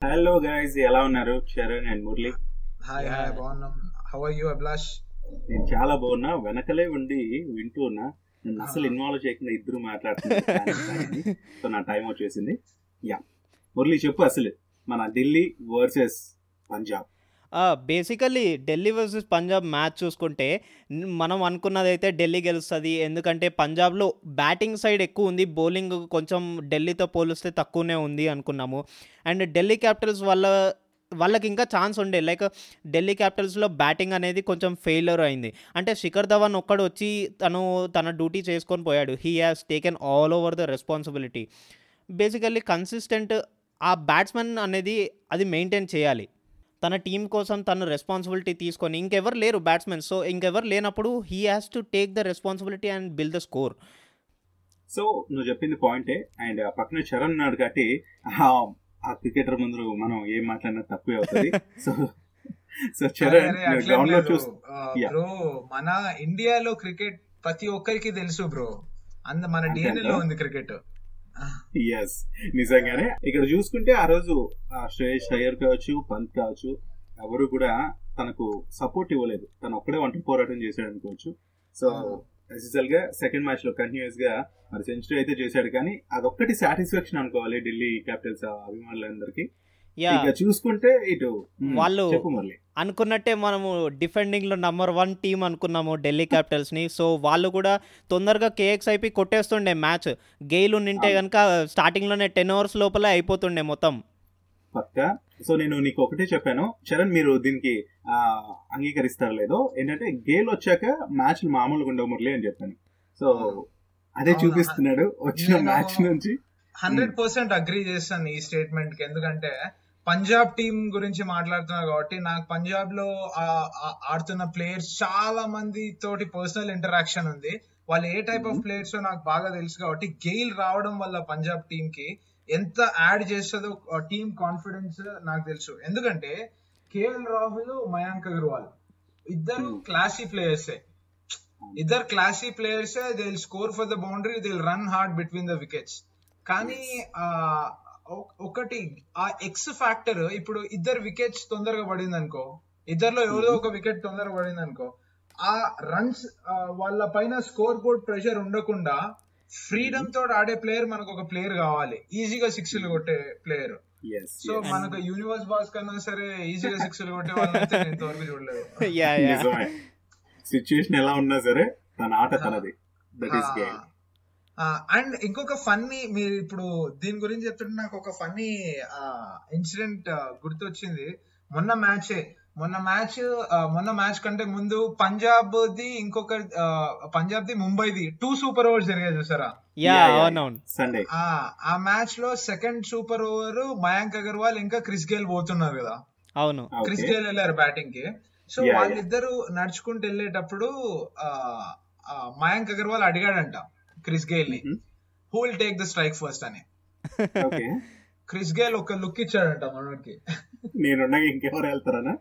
హలో గైస్ ఎలా ఉన్నారు? Charan and Murali. Hi hi! బాగున్నాం. How are you Abhilash? నేను చాలా బాగున్నా. వెనకలే ఉండి వింటూ ఉన్నా. నన్ను అసలు! ఇన్వాల్వ్ చేయకుండా ఇద్దరు మాట్లాడుతున్నారు. సో, నా టైం వచ్చేసింది. యాహ్! మురళి చెప్పు అసలు మన Delhi versus Punjab. Basically Delhi versus Punjab match చూసుకుంటే మనం అనుకున్నదైతే ఢిల్లీ గెలుస్తుంది ఎందుకంటే పంజాబ్‌లో బ్యాటింగ్ సైడ్ ఎక్కువ ఉంది బౌలింగ్ కొంచెం ఢిల్లీతో పోలిస్తే తక్కువనే ఉంది అనుకున్నాము. అండ్ ఢిల్లీ క్యాపిటల్స్ వాళ్ళ వాళ్ళకి ఇంకా ఛాన్స్ ఉండే. లైక్ ఢిల్లీ క్యాపిటల్స్‌లో బ్యాటింగ్ అనేది కొంచెం ఫెయిల్యూర్ అయింది. అంటే శిఖర్ ధవన్ ఒక్కడు వచ్చి తను తన డ్యూటీ చేసుకొని పోయాడు. He has taken all over the responsibility. Basically consistent ఆ బ్యాట్స్మెన్ అనేది అది మెయింటైన్ చేయాలి. తన టీమ్ కోసం తను రెస్పాన్సిబిలిటీ తీసుకొని ఇంకెవరు లేరు బ్యాట్స్‌మెన్. సో, ఇంకెవరు లేనప్పుడు he has to take the responsibility and build the score. So, నువ్వు చెప్పింది పాయింటే. అండ్ పక్కన చరణ్ ఉన్నాడు కాబట్టి ఆ క్రికెటర్ ముందు మనం ఏం మాట్లాడినా తక్కువే అవుతది. So, so! చరణ్. చూస్ ఆహ్, యాహ్! బ్రో మన ఇండియాలో క్రికెట్ ప్రతి ఒక్కరికి తెలుసు బ్రో. అంద మన అంతే డీఎన్ఏలో అంటావా? ఉంది క్రికెట్. యెస్. నిజంగానే. ఇక్కడ చూసుకుంటే ఆ రోజు శ్రేయస్ అయ్యర్ కావచ్చు, పంత్ కావచ్చు ఎవరు కూడా తనకు సపోర్ట్ ఇవ్వలేదు. తను ఒక్కడే ఒంటరి పోరాటం చేశాడు అనుకోవచ్చు. సో, యూజువల్గా సెకండ్ మ్యాచ్లో కంటిన్యూస్గా మరి సెంచరీ అయితే చేశాడు కానీ అదొక్కటి సాటిస్ఫాక్షన్ అనుకోవాలి ఢిల్లీ క్యాపిటల్స్ అభిమానులందరికీ. ఇక చూసుకుంటే ఇటు. వాళ్ళు. అనుకున్నట్టే మనము డిఫెండింగ్‌లో నంబర్ 1 టీమ్ అనుకున్నాము ఢిల్లీ క్యాపిటల్స్‌ని. సో, వాళ్ళు కూడా తొందరగా కేఎక్స్ఐపీ కొట్టేస్తుండే మ్యాచ్. గెయిల్ ఉండింటే అవును. గనుక స్టార్టింగ్‌లోనే 10 ఓవర్స్ లోపలే అయిపోతుండే మొత్తం. పక్కా. సో, నేను నీకు ఒకటే చెప్పాను. చరణ్ మీరు దీనికి అంగీకరిస్తారో లేదో ఏంటంటే గేల్ వచ్చాక మ్యాచ్‌లు మామూలుగా ఉండవు మురళి అని చెప్పాను. సో. అదే చూపిస్తున్నాడు వచ్చిన మ్యాచ్ నుంచి. హ్మ్. 100% అగ్రీ చేస్తాను ఈ స్టేట్మెంట్‌కి. ఎందుకంటే పంజాబ్ టీమ్ గురించి మాట్లాడుతున్నా కాబట్టి నాకు పంజాబ్‌లో ఆహ్, ఆహ్, ఆడుతున్న ప్లేయర్స్ చాలా మంది తోటి పర్సనల్ ఇంటరాక్షన్ ఉంది. వాళ్ళు ఏ టైప్ ఆఫ్. ప్లేయర్సో నాకు బాగా తెలుసు కాబట్టి గెయిల్ రావడం వల్ల పంజాబ్ టీమ్‌కి ఎంత యాడ్ చేస్తదో టీమ్ కాన్ఫిడెన్స్ నాకు తెలుసు. ఎందుకంటే కేఎల్ రాహుల్, మయాంక్ అగర్వాల్ ఇద్దరు. క్లాసీ ప్లేయర్సే. ఇద్దరు classy ప్లేయర్సే they score for the boundary they run hard between the wickets. కానీ ఒకటి ఆ ఎక్స్ ఫ్యాక్టర్ ఇప్పుడు ఇద్దరు వికెట్స్ తొందరగా పడింది అనుకో ఇద్దరిలో ఎవరో ఒక వికెట్ తొందరగా పడింది అనుకో ఆ రన్స్ వాళ్ళ పైన స్కోర్ బోర్డ్ ప్రెషర్ ఉండకుండా ఫ్రీడమ్ తోటి ఆడే ప్లేయర్ మనకు ఒక ప్లేయర్ కావాలి. ఈజీగా సిక్స్లు కొట్టే ప్లేయర్ సో మనకు యూనివర్స్ బాస్ కన్నా సరే ఈజీగా సిక్స్లు కొట్టే నేను ఇంతవరకు చూడలేదు. సిచ్యుయేషన్ ఎలా ఉన్నా సరే తన ఆట తనది. దట్ ఈస్ గేమ్ అండ్ ఇంకొక ఫన్నీ మీరు ఇప్పుడు దీని గురించి చెప్తుంటే నాకు ఒక ఫన్నీ ఇన్సిడెంట్ గుర్తొచ్చింది. మొన్న మ్యాచే మొన్న మ్యాచ్ మొన్న మ్యాచ్ కంటే ముందు పంజాబ్ ది ఇంకొక పంజాబ్ ది ముంబైది టూ సూపర్ ఓవర్స్ జరిగాయి చూసారా? యా అవునవును. సండే ఆ ఆ మ్యాచ్లో second super over Mayank Agarwal ఇంకా క్రిస్ గేల్ పోతున్నారు కదా. అవును. క్రిస్ ఓకే గేల్ వెళ్ళారు బ్యాటింగ్కి. సో. వాళ్ళిద్దరు నడుచుకుంటూ వెళ్ళేటప్పుడు మయాంక్ అగర్వాల్ అడిగాడంట Chris గేల్ని. Who will take the strike first అని. ఓకే క్రిస్ గేల్ ఒక లుక్ ఇచ్చాడంట మనోడికి. నేనుండగా ఇంకెవరు వెళ్తారనా?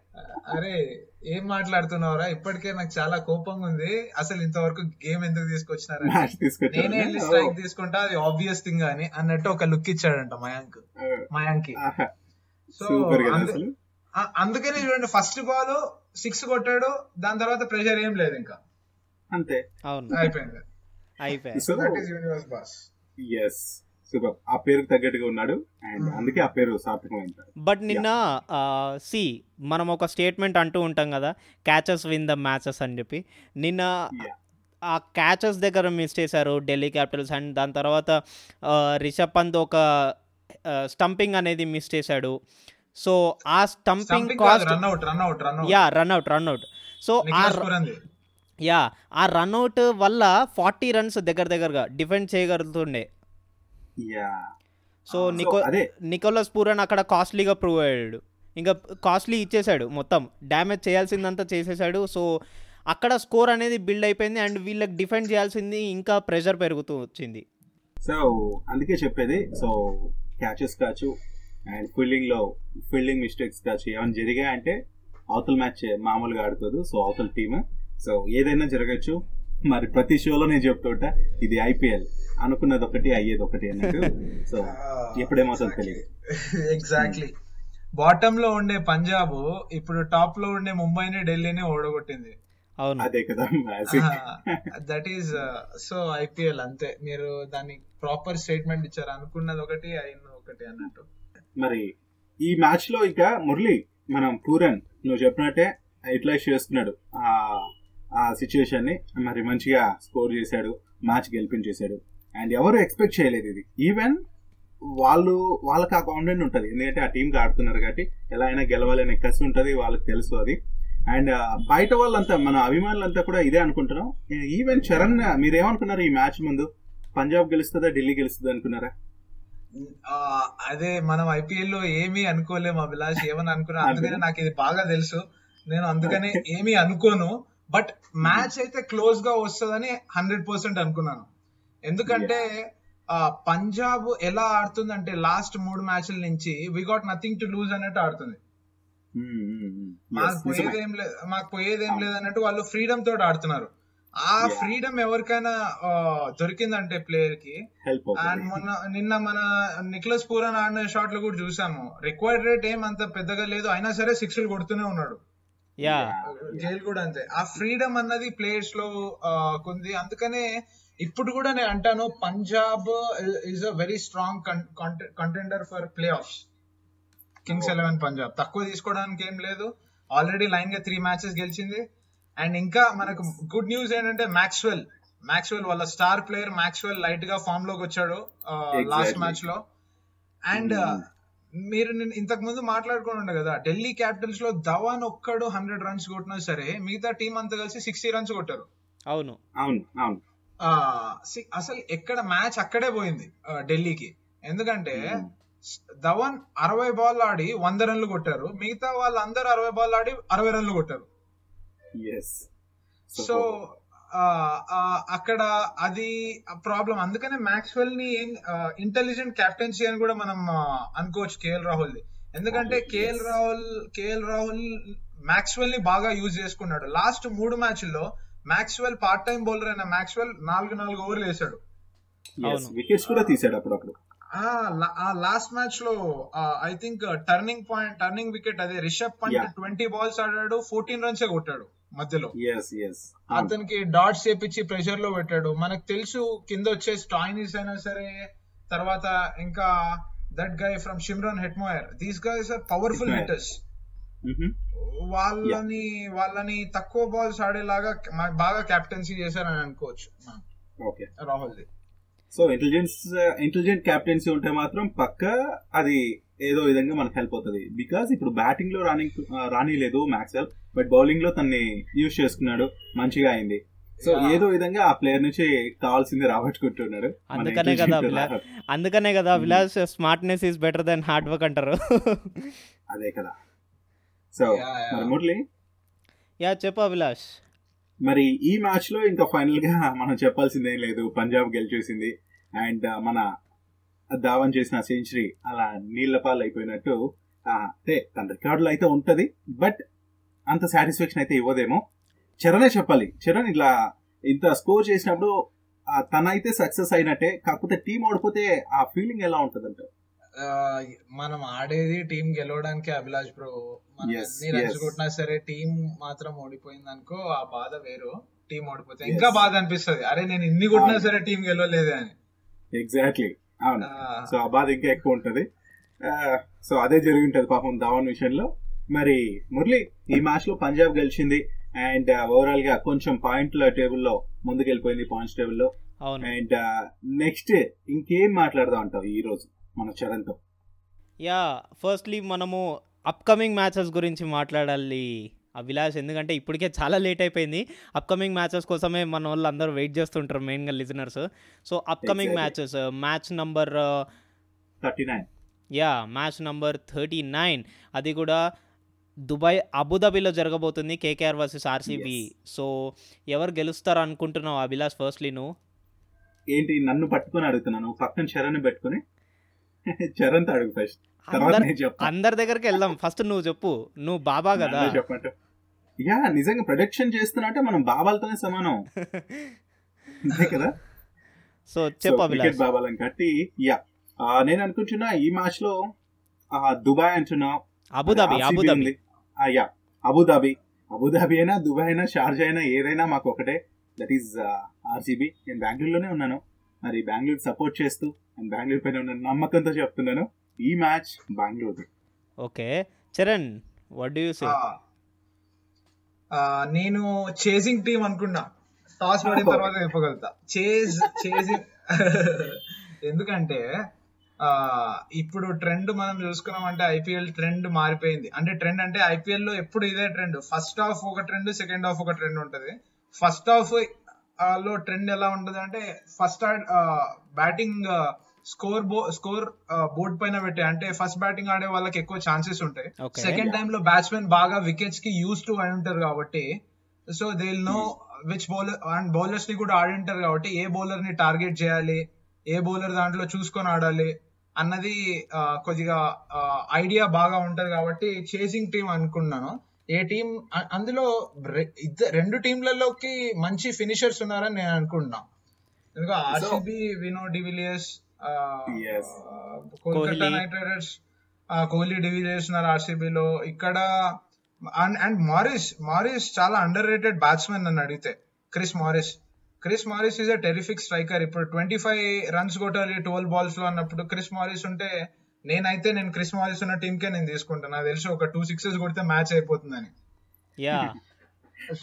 అరే ఏం మాట్లాడుతున్నావురా? ఇప్పటికే నాకు చాలా కోపంగా ఉంది. అసలు ఇంతవరకు గేమ్ ఎందుకు తీసుకొచ్చినారని మ్యాచ్ నేనే వెళ్ళి స్ట్రైక్ తీసుకుంటా అది ఆబ్వియస్ థింగ్ అని అన్నట్టు ఒక లుక్ ఇచ్చాడంట మయాంక్. మయాంక్కి సో అందుకనే చూడండి ఫస్ట్ బాల్ సిక్స్ కొట్టాడు దాని తర్వాత ప్రెషర్ ఏం లేదు ఇంకా. అంతే. అయిపోయింది. అయిపోయాయి. So that is universe boss yes super ఆ పేరుకి తగ్గట్టుగా ఉన్నాడు. అండ్ అందుకే ఆ పేరు సార్థకమైంది బట్ నిన్న సి మనం ఒక స్టేట్మెంట్ అంటూ ఉంటాం కదా క్యాచెస్ విన్ ద మ్యాచెస్ అని చెప్పి. నిన్న. ఆ క్యాచెస్ దగ్గర మిస్ చేశారు ఢిల్లీ క్యాపిటల్స్ అండ్ దాని తర్వాత రిషబ్ పంత్ ఒక స్టంపింగ్ అనేది మిస్ చేశాడు. సో ఆ stumping cost run out run out run out yeah run out run out so ఆ యా ఆ రన్అట్ వల్ల ఫార్టీ రన్స్ దగ్గర దగ్గరగా డిఫెండ్ చేయగలుగుతుండే. యా. సో నికో అదే. నికోలస్ పూరన్ అక్కడ కాస్ట్లీగా ప్రూవ్ అయ్యాడు. ఇంకా కాస్ట్లీ ఇచ్చేశాడు మొత్తం. డ్యామేజ్ చేయాల్సిందంతా చేసేసాడు సో అక్కడ స్కోర్ అనేది బిల్డ్ అయిపోయింది అండ్ వీళ్ళకి డిఫెండ్ చేయాల్సింది ఇంకా ప్రెషర్ పెరుగుతూ వచ్చింది. సో అందుకే చెప్పేది సో క్యాచెస్ కావచ్చు అండ్ ఫీల్డింగ్లో ఫీల్డింగ్ మిస్టేక్స్ కావచ్చు ఏమైనా జరిగాయంటే అవతల మ్యాచ్ మామూలుగా ఆడుకోదు. సో అవతల టీమ్ సో ఏదైనా జరగచ్చు. మరి ప్రతి షోలో నేను చెప్తుంటా ఇది ఐపీఎల్. అనుకున్నది ఒకటి అయ్యేది ఒకటి అన్నట్టు. సో ఎప్పుడేమవుతుందో తెలియదు ఎగ్జాక్ట్లీ బాటమ్లో ఉండే పంజాబ్ ఇప్పుడు టాప్లో ఉండే ముంబైని ఢిల్లీని ఓడగొట్టింది. అవును. అదే కదా దట్ ఈస్ సో ఐపీఎల్ అంతే. మీరు దాన్ని ప్రాపర్ స్టేట్మెంట్ ఇచ్చారు. అనుకున్నది ఒకటి అయినది ఒకటి అన్నట్టు. మరి ఈ మ్యాచ్లో ఇంకా మురళి మనం పూరన్ నువ్వు చెప్పినట్టే యూటిలైజ్ చేసుకున్నాడు ఆ ఆ సిచ్యువేషన్ని మరి మంచిగా స్కోర్ చేశాడు మ్యాచ్ గెలిపించేశాడు. అండ్ ఎవరు ఎక్స్పెక్ట్ చేయలేదు ఇది. ఈవెన్ వాళ్ళు వాళ్ళకి ఆ కాన్ఫిడెంట్ ఉంటుంది. ఎందుకంటే ఆ టీంకి ఆడుతున్నారు కాబట్టి ఎలా అయినా గెలవాలనే కసి ఉంటుంది వాళ్ళకి తెలుసు అది. అండ్ బయట వాళ్ళంతా మన అభిమానులంతా కూడా ఇదే అనుకుంటున్నాం. ఈవెన్ చరణ్ మీరేమనుకున్నారు ఈ మ్యాచ్ ముందు? పంజాబ్ గెలుస్తుందా ఢిల్లీ గెలుస్తుందా అనుకున్నారా? అదే మనం ఐపీఎల్లో ఏమీ అనుకోలేము అభిలాష్. ఏమని అనుకున్నా. అందుకనే నాకు ఇది బాగా తెలుసు. నేను అందుకనే ఏమీ అనుకోను. బట్ మ్యాచ్ అయితే క్లోజ్గా వస్తుందని హండ్రెడ్ పర్సెంట్ అనుకున్నాను. ఎందుకంటే పంజాబ్ ఎలా ఆడుతుందంటే లాస్ట్ మూడు మ్యాచ్ల నుంచి we got nothing to lose అన్నట్టు ఆడుతుంది. మ్మ్, మ్మ్, మ్మ్. మాకు. పోయేదేం లేదు మాకు పోయేదేం లేదు అన్నట్టు వాళ్ళు ఫ్రీడమ్ తోటి ఆడుతున్నారు. ఆ. ఫ్రీడమ్ ఎవరికైనా దొరికిందంటే ప్లేయర్కి. అండ్ మొన్న నిన్న మన నిక్లస్ పూరన్ ఆడిన షాట్లో కూడా చూసాము. రిక్వైర్డ్ రేట్ ఏం అంత పెద్దగా లేదు. అయినా సరే సిక్స్లు కొడుతూనే ఉన్నాడు. యా. గేల్ కూడా అంతే. ఆ ఫ్రీడమ్ అన్నది ప్లేయర్స్లో కొంది. అందుకనే ఇప్పుడు కూడా నేను అంటాను Punjab is a very strong contender for playoffs Kings Eleven Punjab. తక్కువ తీసుకోవడానికి ఏం లేదు. ఆల్రెడీ లైన్గా త్రీ మ్యాచెస్ గెలిచింది. అండ్ ఇంకా మనకు గుడ్ న్యూస్ ఏంటంటే మ్యాక్స్వెల్ మ్యాక్స్వెల్ వాళ్ళ స్టార్ ప్లేయర్ మ్యాక్స్వెల్ లైట్గా ఫామ్లోకి వచ్చాడు లాస్ట్. మ్యాచ్లో. అండ్. మీరు నేను ఇంతకు ముందు మాట్లాడుకుని ఉండే కదా ఢిల్లీ క్యాపిటల్స్లో ధవాన్ ఒక్కడు హండ్రెడ్ రన్స్ కొట్టినా సరే మిగతా టీం అంతా కలిసి సిక్స్టీ రన్స్ కొట్టారు. అవును. అవును అవును. అసలు ఎక్కడ మ్యాచ్ అక్కడే పోయింది ఢిల్లీకి. ఎందుకంటే ధవన్ అరవై బాల్ ఆడి వంద రన్లు కొట్టారు మిగతా వాళ్ళందరూ అరవై బాల్ ఆడి అరవై రన్లు కొట్టారు. ఎస్ సో అక్కడ అది ప్రాబ్లం అందుకనే మ్యాక్స్వెల్ని ఇంటెలిజెంట్ కెప్టెన్సీ అని కూడా మనం అనుకోవచ్చు కేఎల్ రాహుల్ ది ఎందుకంటే. కేఎల్ రాహుల్ కేఎల్ రాహుల్ మ్యాక్స్వెల్ని బాగా యూజ్ చేసుకున్నాడు. లాస్ట్ మూడు మ్యాచ్ల్లో మ్యాక్స్వెల్ పార్ట్ టైం బౌలర్ అయిన మ్యాక్స్వెల్ నాలుగు నాలుగు ఓవర్లు వేసాడు అవును. వికెట్స్ కూడా తీసాడు అప్పుడప్పుడు. ఆ లాస్ట్ మ్యాచ్లో I think turning point turning wicket అదే. రిషబ్ Yeah. ట్వంటీ బాల్స్ ఆడాడు ఫోర్టీన్ రన్స్ కొట్టాడు. మధ్యలో. అతనికి డాట్స్ చేపించి ప్రెషర్లో పెట్టాడు. మనకు తెలుసు కింద వచ్చే స్టాయినిస్ అయినా సరే తర్వాత ఇంకా that guy from Shimron Hetmyer these guys are powerful. Hitters వాళ్ళని వాళ్ళని తక్కువ బాల్స్ ఆడేలాగా బాగా కెప్టెన్సీ చేశారని అనుకోవచ్చు. Okay Rahul the. So intelligence intelligent captaincy ఉంటే మాత్రం పక్క అది ఏదో విధంగా మనకు హెల్ప్ అవుతుంది. బికాస్ ఇప్పుడు బ్యాటింగ్లో రాని రానిలేదు మ్యాక్సెల్ బట్ బౌలింగ్లో తన్ని యూజ్ చేసుకున్నాడు మంచిగా అయింది. సో. ఏదో విధంగా ఆ ప్లేయర్ నుంచి కావాల్సింది రాబట్టుకుంటున్నాడు. అందుకనే కదా. అందుకనే కదా Vilas smartness is better than hard work అంటారు. అదే కదా. సో. మరి మురళి? యా చెప్పు అభిలాష్. మరి ఈ మ్యాచ్లో ఇంకా ఫైనల్గా మనం చెప్పాల్సిందేం లేదు. పంజాబ్ గెలిచేసింది. అండ్ మన ధావన్ చేసిన సెంచరీ అలా నీళ్ళ పాలు అయిపోయినట్టు అంటే తన రికార్డులో అయితే ఉంటది. బట్ అంత సాటిస్ఫాక్షన్ అయితే ఇవ్వదేమో. చరణే చెప్పాలి. చరణ్ ఇట్లా ఇంత స్కోర్ చేసినప్పుడు తనైతే సక్సెస్ అయినట్టే కాకపోతే టీం ఓడిపోతే ఆ ఫీలింగ్ ఎలా ఉంటదంట? ఆ, మనం ఆడేది టీం గెలవడానికి అభిలాష్ బ్రో. Runs yes. కొట్టినా సరే టీం మాత్రం ఓడిపోయింది అనుకో ఆ బాధ వేరు టీం ఓడిపోతే. ఇంకా బాధ అనిపిస్తది. అరే నేను ఇన్ని కొట్టినా. సరే టీం గెలవలేదే అని. ఎగ్జాక్ట్లీ అవును. సో ఆ బాధ ఇంకా ఎక్కువ ఉంటది. సో అదే జరిగి ఉంటది పాపం ధావన్ విషయంలో. మరి మురళి ఈ మ్యాచ్లో పంజాబ్ గెలిచింది అండ్ ఓవరాల్గా కొంచెం పాయింట్ల టేబుల్లో ముందుకెళ్ళిపోయింది పాయింట్స్ టేబుల్లో. అవును. అండ్ నెక్స్ట్ ఇంకేం మాట్లాడదాం అంటావు ఈ రోజు మన చరణ్తో యా ఫస్ట్లీ మనము అప్కమింగ్ మ్యాచెస్ గురించి మాట్లాడాలి అభిలాష్. ఎందుకంటే ఇప్పటికే చాలా లేట్ అయిపోయింది. అప్కమింగ్ మ్యాచెస్ కోసమే మన వాళ్ళు అందరూ వెయిట్ చేస్తుంటారు మెయిన్గా listeners so upcoming. Matches match number thirty nine yeah match number thirty nine అది కూడా దుబాయ్ అబుదాబిలో జరగబోతుంది కేకేఆర్ వర్సెస్ ఆర్సీబీ. సో ఎవరు గెలుస్తారు అనుకుంటున్నావు అభిలాష్ ఫస్ట్లీ నువ్వు? ఏంటి నన్ను పట్టుకొని అడుగుతున్నాను. పక్కన చరణ్ పెట్టుకుని చరణ్తో అడుగు ఫస్ట్ అందరు దగ్గరికి వెళ్దాం. ఫస్ట్ నువ్వు చెప్పు. నువ్వు బాబా కదా. చెప్పంట యా నిజంగా ప్రొడక్షన్ చేస్తున్నా అంటే మనం బాబాలతోనే సమానం. అంతే కదా? సో చెప్పు క్రికెట్ అభిలాష్. బాబాలని కట్టి యా. నేను అనుకుంటున్నా ఈ మ్యాచ్లో దుబాయ్ అంటున్నా Abu Dhabi Abu Dhabi. Yeah Abu Dhabi. Abu Dhabi అయినా దుబాయ్ అయినా షార్జా అయినా ఏదైనా మాకు ఒకటే. దట్ ఈస్ ఆర్సీబీ నేను బెంగళూరులోనే ఉన్నాను. మరి బెంగళూరు సపోర్ట్ చేస్తూ నేను బెంగళూరు పైన ఉన్న నమ్మకంతో చెప్తున్నాను. ఈ match Bengaluru okay. Charan what do you say నేను చేసింగ్ టీం అనుకున్నా. టాస్ పడిన. తర్వాత చెప్పగలుగుతా. చేజ్ చేసింగ్ ఎందుకంటే ఇప్పుడు ట్రెండ్ మనం చూసుకున్నామంటే ఐపీఎల్ ట్రెండ్ మారిపోయింది. అంటే ట్రెండ్ అంటే ఐపీఎల్లో ఎప్పుడు ఇదే ట్రెండ్. ఫస్ట్ హాఫ్ ఒక ట్రెండ్ సెకండ్ హాఫ్ ఒక ట్రెండ్ ఉంటది. ఫస్ట్ హాఫ్లో ట్రెండ్ ఎలా ఉంటది అంటే ఫస్ట్ బ్యాటింగ్ స్కోర్ బో స్కోర్ బోర్డ్ పైన పెట్టే అంటే ఫస్ట్ బ్యాటింగ్ ఆడే వాళ్ళకి ఎక్కువ ఛాన్సెస్ ఉంటాయి. సెకండ్ టైమ్లో బ్యాట్స్మెన్ బాగా వికెట్స్కి యూస్ టు అయి ఉంటారు కాబట్టి so they know which bowler and బౌలర్స్ని కూడా ఆడి ఉంటారు కాబట్టి ఏ బౌలర్ని టార్గెట్ చేయాలి ఏ బౌలర్ దాంట్లో చూసుకొని ఆడాలి అన్నది కొద్దిగా ఐడియా బాగా ఉంటది కాబట్టి చేసింగ్ టీం అనుకున్నాను. ఏ టీం అందులో రెండు టీంలలోకి మంచి ఫినిషర్స్ ఉన్నారని నేను అనుకుంటున్నా. ఎందుకంటే RCB వినో de Villiers. Kolkata Kohli. Knight Riders Kohli de Villiers ఉన్నారు ఆర్సీబీలో ఇక్కడ అండ్ అండ్ మారిస్ మారిస్ చాలా అండర్ రేటెడ్ బ్యాట్స్మెన్ నన్ను అడిగితే. Chris Morris Chris Morris is a terrific striker. ఇప్పుడు ట్వంటీ ఫైవ్ రన్స్ కొట్టాలి ట్వెల్వ్ బాల్స్లో అన్నప్పుడు క్రిస్ మారిస్ ఉంటే నేనైతే నేను క్రిస్ మారిస్ ఉన్న టీమ్ కే నేను తీసుకుంటాను నాకు తెలిసి ఒక టూ సిక్సెస్ కొడితే మ్యాచ్ అయిపోతుందని. యా.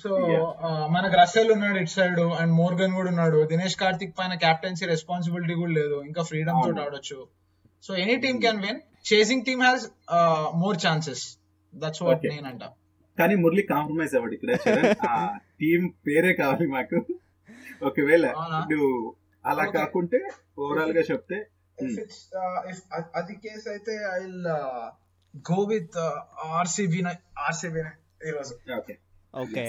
So Yeah. మనకు రసెల్ ఉన్నాడు ఇటు సైడ్ అండ్ మోర్గన్ కూడా ఉన్నాడు. దినేష్ కార్తిక్ పైన కెప్టెన్సీ రెస్పాన్సిబిలిటీ కూడా లేదు. ఇంకా ఫ్రీడమ్ తోటి. ఆడొచ్చు. So any team can win chasing team has more chances that's what Okay. నేనంట. కానీ మురళి కాంప్రమైజ్ అవ్వడు ఇక్కడ? టీం పేరే కావాలి మాకు. ఒకవేళ? నువ్వు అలా. కాకుంటే ఓవరాల్గా చెప్తే uh, అది కేసు అయితే I go with RCB RCB ఈరోజు ఓకే ఓకే.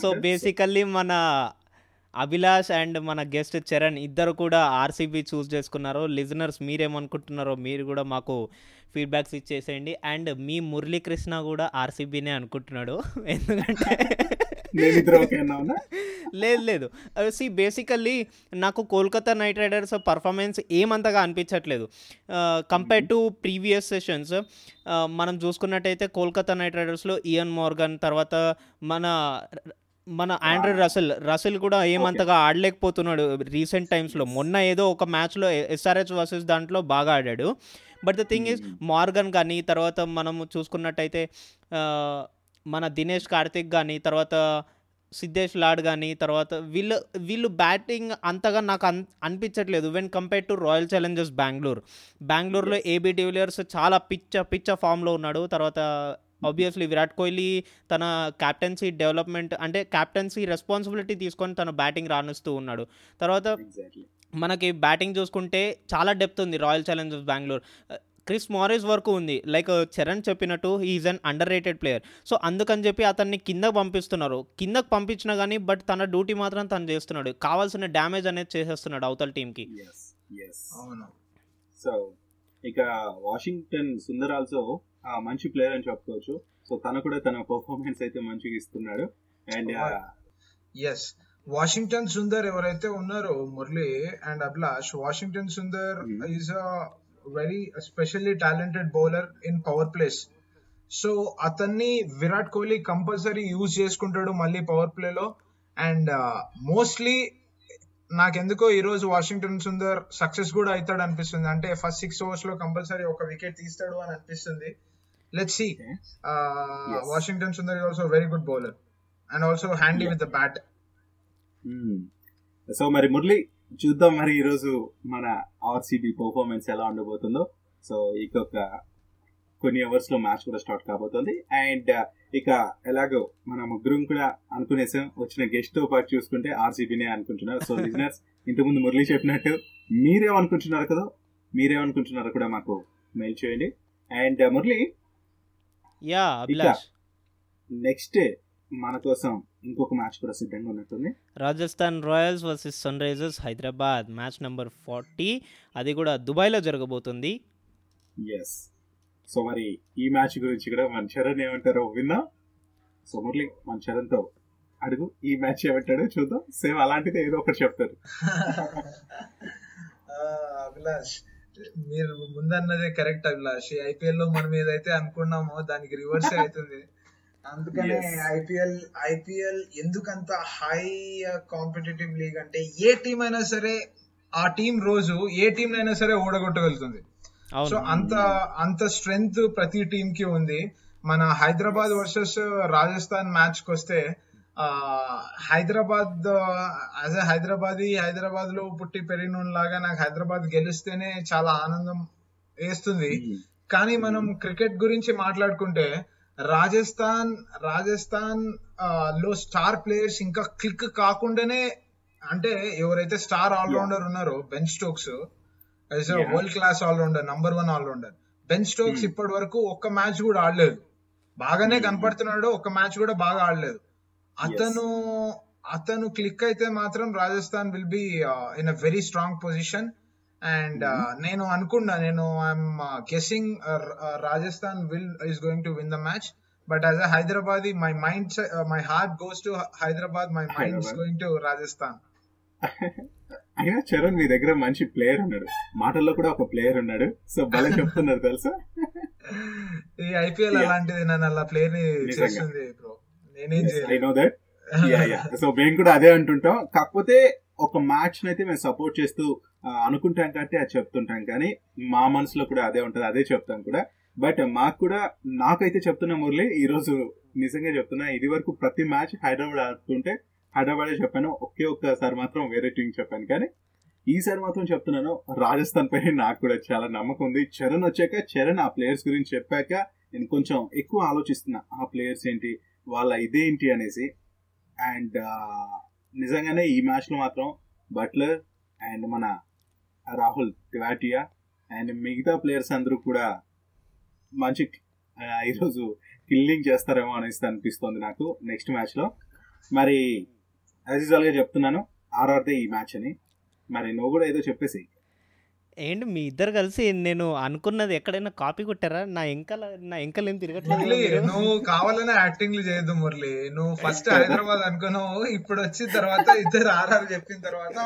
సో. బేసికల్లీ మన అభిలాష్ అండ్ మన గెస్ట్ చరణ్ ఇద్దరు కూడా ఆర్సీబీ చూస్ చేసుకున్నారు లిజనర్స్ మీరేమనుకుంటున్నారో మీరు కూడా మాకు ఫీడ్బ్యాక్స్ ఇచ్చేసేయండి అండ్ మీ మురళీకృష్ణ కూడా ఆర్సీబీనే అనుకుంటున్నాడు ఎందుకంటే లేదు లేదు. సి బేసికల్లీ నాకు కోల్కతా నైట్ రైడర్స్ పర్ఫార్మెన్స్ ఏమంతగా అనిపించట్లేదు. కంపేర్ టు ప్రీవియస్ సెషన్స్ మనం చూసుకున్నట్టయితే కోల్కతా నైట్ రైడర్స్లో ఇయన్ మోర్గన్ తర్వాత మన మన ఆండ్రూ రసెల్ రసెల్ కూడా ఏమంతగా ఆడలేకపోతున్నాడు రీసెంట్ టైమ్స్లో మొన్న ఏదో ఒక మ్యాచ్లో ఎస్ఆర్హెచ్ వర్సెస్ దాంట్లో బాగా ఆడాడు. But the thing is Morgan కానీ తర్వాత మనం చూసుకున్నట్టయితే మన దినేష్ కార్తిక్ కానీ తర్వాత సిద్ధేష్ లాడ్ కానీ తర్వాత వీళ్ళు వీళ్ళు బ్యాటింగ్ అంతగా నాకు అన్ అనిపించట్లేదు when compare to Royal Challengers Bengaluru బెంగళూరులో ఏబీ డివిలియర్స్ చాలా పిచ్చ పిచ్చ ఫామ్లో ఉన్నాడు. తర్వాత ఆబ్వియస్లీ విరాట్ కోహ్లీ తన క్యాప్టెన్సీ డెవలప్మెంట్ అంటే క్యాప్టెన్సీ రెస్పాన్సిబిలిటీ తీసుకొని తన బ్యాటింగ్ రాణిస్తూ ఉన్నాడు. తర్వాత మనకి బ్యాటింగ్ చూసుకుంటే చాలా డెప్త్ ఉంది Royal Challengers Bengaluru Chris Morris వరకు ఉంది. లైక్ చరణ్ చెప్పినట్టు is an underrated player so అందుకని చెప్పి అతన్ని కిందకు పంపిస్తున్నారు. కిందకు పంపించినా కానీ బట్ తన డ్యూటీ మాత్రం తను చేస్తున్నాడు. కావాల్సిన డ్యామేజ్ అనేది చేసేస్తున్నాడు అవతల టీంకి ఎస్ ఎస్ అవును. సో ఇక వాషింగ్టన్ సుందర్ ఆల్సో మంచి ప్లేయర్ అని చెప్పుకోవచ్చు. సో తను కూడా తన పర్ఫార్మెన్స్ అయితే మంచిగా ఇస్తున్నాడు. అండ్ ఎస్ వాషింగ్టన్ సుందర్ ఎవరైతే ఉన్నారో Murali and Abhilash Washington Sundar. Is a very specially talented bowler in power plays so అతన్ని విరాట్ కోహ్లీ కంపల్సరీ యూజ్ చేసుకుంటాడు మళ్ళీ పవర్ ప్లేలో అండ్ మోస్ట్లీ నాకెందుకో ఈ రోజు వాషింగ్టన్ సుందర్ సక్సెస్ కూడా అవుతాడు అనిపిస్తుంది అంటే ఫస్ట్ సిక్స్ ఓవర్స్లో కంపల్సరీ ఒక వికెట్ తీస్తాడు అని అనిపిస్తుంది. Let see uh, is also a very good bowler. And also handy Yeah. with the bat. So మరి మురళి చూద్దాం మరి ఈరోజు మన ఆర్సీబీ పర్ఫార్మెన్స్ ఎలా ఉండబోతుందో. సో ఇంకొక కొన్ని అవర్స్లో మ్యాచ్ కూడా స్టార్ట్ కాబోతుంది. అండ్ ఇక ఎలాగో మన ముగ్గురం కూడా అనుకునేసాం. వచ్చిన గెస్ట్తో పాటు చూసుకుంటే ఆర్సీబీనే అనుకుంటున్నారు. సో లిజనర్స్ ఇంతకుముందు మురళి చెప్పినట్టు మీరేమనుకుంటున్నారు కదా మీరేమనుకుంటున్నారో కూడా మాకు మెయిల్ చేయండి. అండ్ మురళి యా నెక్స్ట్ మన కోసం ఇంకొక మ్యాచ్ కూడా సిద్ధంగా ఉన్నట్టుంది. Rajasthan Royals versus Sunrisers Hyderabad. Match number forty. అది కూడా దుబాయ్లో జరగబోతుంది. ఎస్ సో మరి ఈ మ్యాచ్ గురించి కూడా మన చరణ్ ఏమంటారో విందాం సో మురళి మన చరణ్తో అడుగు. ఈ మ్యాచ్ ఏమంటాడో చూద్దాం. సేమ్ అలాంటిది ఏదో ఒకటి చెప్తారు. అభిలాష్ మీరు ముందన్నదే కరెక్ట్ అభిలాష్. ఐపీఎల్లో మనం ఏదైతే అనుకున్నామో దానికి రివర్స్ అవుతుంది. అందుకనే. ఐపీఎల్ ఐపీఎల్ ఎందుకంత హై కాంపిటేటివ్ లీగ్ అంటే ఏ టీం అయినా సరే ఆ టీం రోజు ఏ టీం అయినా సరే ఓడగొట్టగలుగుతుంది సో అంత అంత స్ట్రెంగ్త్ ప్రతి టీం కి ఉంది. మన హైదరాబాద్ వర్సెస్ రాజస్థాన్ మ్యాచ్కి వస్తే ఆ హైదరాబాద్ యాజ్ ఎ హైదరాబాదీ హైదరాబాద్లో పుట్టి పెరిగిన లాగా నాకు హైదరాబాద్ గెలిస్తేనే చాలా ఆనందం వేస్తుంది. కానీ మనం క్రికెట్ గురించి మాట్లాడుకుంటే రాజస్థాన్ రాజస్థాన్లో స్టార్ ప్లేయర్స్ ఇంకా క్లిక్ కాకుండానే అంటే ఎవరైతే స్టార్ ఆల్రౌండర్ ఉన్నారో Ben Stokes. World class allrounder number one allrounder Ben Stokes Hmm. ఇప్పటి వరకు ఒక్క మ్యాచ్ కూడా ఆడలేదు బాగానే Hmm. కనపడుతున్నాడు ఒక్క మ్యాచ్ కూడా బాగా ఆడలేదు అతను అతను క్లిక్ అయితే మాత్రం Rajasthan will be in a very strong position and నేను అనుకున్నా నేను I'm guessing Rajasthan will is going to win the match but as a Hyderabad my mind my heart goes to Hyderabad my mind is. Going to Rajasthan అయినా చరణ్ మీ దగ్గర మంచి player ఉన్నాడు. మాటల్లో కూడా ఒక ప్లేయర్ ఉన్నాడు. సో భలే చెప్తున్నారు తెలుసా? ఈ ఐపీఎల్. అలాంటిది నన్ను అలా ప్లేయర్. చేస్తుంది బ్రో నేనేం ఐ నో దట్ సో మేము కూడా అదే అంటుంటాం. కాకపోతే ఒక మ్యాచ్ అయితే మేము సపోర్ట్ చేస్తూ అనుకుంటాం కాబట్టి అది చెప్తుంటాం కానీ మా మనసులో కూడా అదే ఉంటుంది అదే చెప్తాం కూడా. బట్ మాకు కూడా నాకైతే చెప్తున్నా మురళి ఈ రోజు నిజంగా చెప్తున్నా ఇది వరకు ప్రతి మ్యాచ్ హైదరాబాద్ ఆడుతుంటే హైదరాబాదే చెప్పాను ఒకే ఒక్కసారి మాత్రం వేరే టీం చెప్పాను. కానీ ఈసారి మాత్రం చెప్తున్నాను రాజస్థాన్ పైన నాకు కూడా చాలా నమ్మకం ఉంది. చరణ్ వచ్చాక చరణ్ ఆ ప్లేయర్స్ గురించి చెప్పాక నేను కొంచెం ఎక్కువ ఆలోచిస్తున్నా ఆ ప్లేయర్స్ ఏంటి వాళ్ళ ఇదేంటి అనేసి. అండ్ నిజంగానే ఈ మ్యాచ్లో మాత్రం బట్లర్ అండ్ మన రాహుల్ తివాటియా అండ్ మిగతా ప్లేయర్స్ అందరూ కూడా మంచి ఈరోజు కిల్లింగ్ చేస్తారేమో అనేసి అనిపిస్తుంది నాకు నెక్స్ట్ మ్యాచ్లో. మరి యాజ్ యూజువల్గా చెప్తున్నాను ఆర్ఆర్దే ఈ మ్యాచ్ అని. మరి నువ్వు కూడా ఏదో చెప్పేసి ఏంటి మీ ఇద్దరు కలిసి నేను అనుకున్నది ఎక్కడైనా కాపీ కొట్టారా? నా ఎంకల నా ఎంకలు ఏం తిరగట్లేదు. నువ్వు కావాలనే యాక్టింగ్లు చేయొద్దు మురళి. నువ్వు ఫస్ట్ హైదరాబాద్ అనుకున్నావు ఇప్పుడు వచ్చిన తర్వాత ఇద్దరు ఆర్ఆర్ చెప్పిన తర్వాత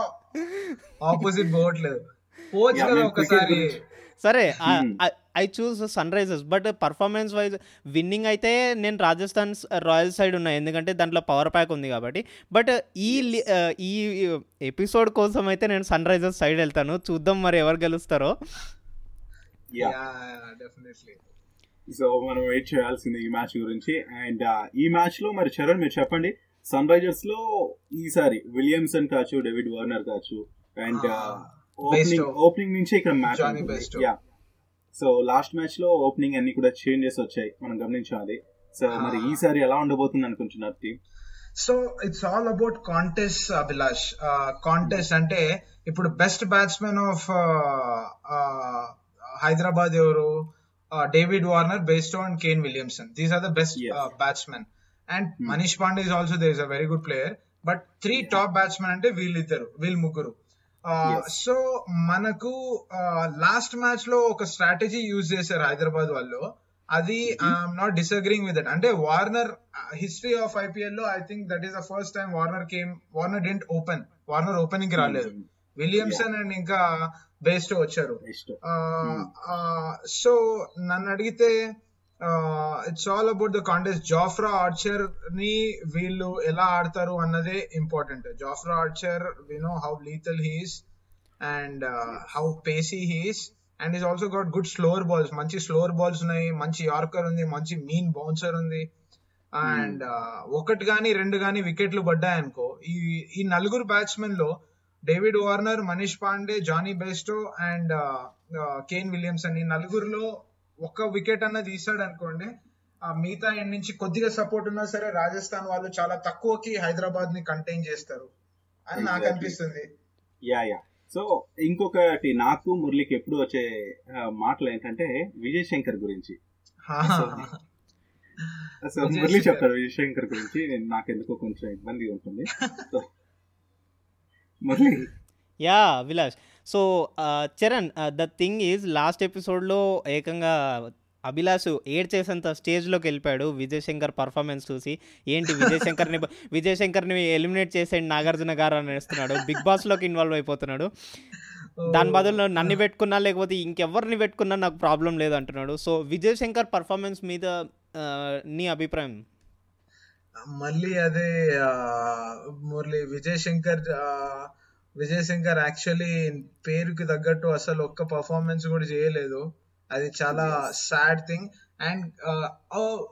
ఆపోజిట్ పోవట్లేదు. పోవచ్చు కదా ఒకసారి. సరే. I choose Sunrisers but performance wise winning అయితే నేను రాజస్థాన్ రాయల్ సైడ్ ఉన్నా ఎందుకంటే దాంట్లో పవర్ ప్యాక్ ఉంది కాబట్టి. బట్ ఈ ఈ ఎపిసోడ్ కోసం అయితే నేను సన్ రైజర్స్ సైడ్ వెళ్తాను. చూద్దాం మరి ఎవరు గెలుస్తారో. యా డెఫినెట్లీ సో మనం వెయిట్ చేయాల్సింది ఈ మ్యాచ్ గురించి. అండ్ ఈ మ్యాచ్లో మరి చరణ్ మీరు చెప్పండి. సన్ రైజర్స్లో ఈసారి విలియమ్సన్ కావచ్చు డేవిడ్ వార్నర్ కావచ్చు అండ్ Ah, ఓపెనింగ్. ఓపెనింగ్ నుంచి ఇక్కడ మ్యాచ్. యా సో లాస్ట్ మ్యాచ్లో ఓపెనింగ్ అన్ని కూడా చేంజెస్ వచ్చాయి మనం గమనించాలి సో మరి Ah. ఈసారి ఎలా ఉండబోతుంది అనుకుంటున్నారు team so it's all about contest Abhilash contest అంటే ఇప్పుడు బెస్ట్ బ్యాట్స్మెన్ ఆఫ్ హైదరాబాద్ ఎవరు David Warner based on Kane Williamson these are the best. Batsmen and. Manish Pandey is also there is a very good player but three top batsmen అంటే వీళ్ళిద్దరు వీళ్ళు ముగ్గురు. So మనకు last మ్యాచ్లో ఒక strategy use చేశారు హైదరాబాద్ వాళ్ళు. అది I'm not disagreeing with that అంటే వార్నర్ హిస్టరీ ఆఫ్ ఐపీఎల్లో I think that is the first time Warner came Warner didn't open Warner opening రాలేదు. విలియమ్సన్ అండ్ ఇంకా బేస్టో వచ్చారు. ఇష్టం సో నన్ను అడిగితే it's all about the contest Jofra ఆర్చర్ని వీళ్ళు ఎలా ఆడతారు అన్నదే important Jofra Archer we know how lethal he's and how pacy he's and is also got good slower balls మంచి స్లోవర్ బాల్స్ ఉన్నాయి మంచి యార్కర్ ఉంది మంచి మీన్ బౌన్సర్ ఉంది. అండ్ ఒకటి గాని రెండు గాని వికెట్లు పడ్డాయనుకో ఈ ఈ నలుగురు బ్యాట్స్మెన్లో David Warner Manish Pandey Jonny Bairstow and Kane Williamson ఈ నలుగురులో ఒక్క వికెట్ అన్న తీసాడు అనుకోండి ఆ మిగతా ఎండ్ నుంచి కొద్దిగా సపోర్ట్ ఉన్నా సరే రాజస్థాన్ వాళ్ళు చాలా తక్కువకి హైదరాబాద్ని కంటైన్ చేస్తారు అని నాకు. అనిపిస్తుంది. యా యా సో ఇంకొకటి నాకు మురళికి ఎప్పుడు వచ్చే మాటలు ఏంటంటే విజయ్ శంకర్ గురించి. సో మురళి. చెప్తారు విజయ్ శంకర్ గురించి. నేను నాకు ఎందుకో కొంచెం ఇబ్బందిగా ఉంటుంది. So Murali. Yeah Vilas so Charan the thing is last ఎపిసోడ్లో ఏకంగా అభిలాష్ ఏడ్ చేసేంత స్టేజ్లోకి వెళ్ళిపోయాడు. విజయ్ శంకర్ పర్ఫార్మెన్స్ చూసి ఏంటి విజయ్ శంకర్ని విజయ్ శంకర్ని ఎలిమినేట్ చేసేయండి నాగార్జున గారు అని వేస్తున్నాడు బిగ్ బాస్లోకి ఇన్వాల్వ్ అయిపోతున్నాడు. దాని బదులు నన్ను పెట్టుకున్నా లేకపోతే ఇంకెవరిని పెట్టుకున్నా నాకు ప్రాబ్లం లేదు అంటున్నాడు. సో విజయ్ శంకర్ పర్ఫార్మెన్స్ మీద నీ అభిప్రాయం? మళ్ళీ అదే మురళి విజయ్ శంకర్ ఆ, విజయ్ శంకర్ యాక్చువల్లీ పేరుకి తగ్గట్టు అసలు ఒక్క పర్ఫార్మెన్స్ కూడా చేయలేదు. అది చాలా సాడ్ థింగ్ అండ్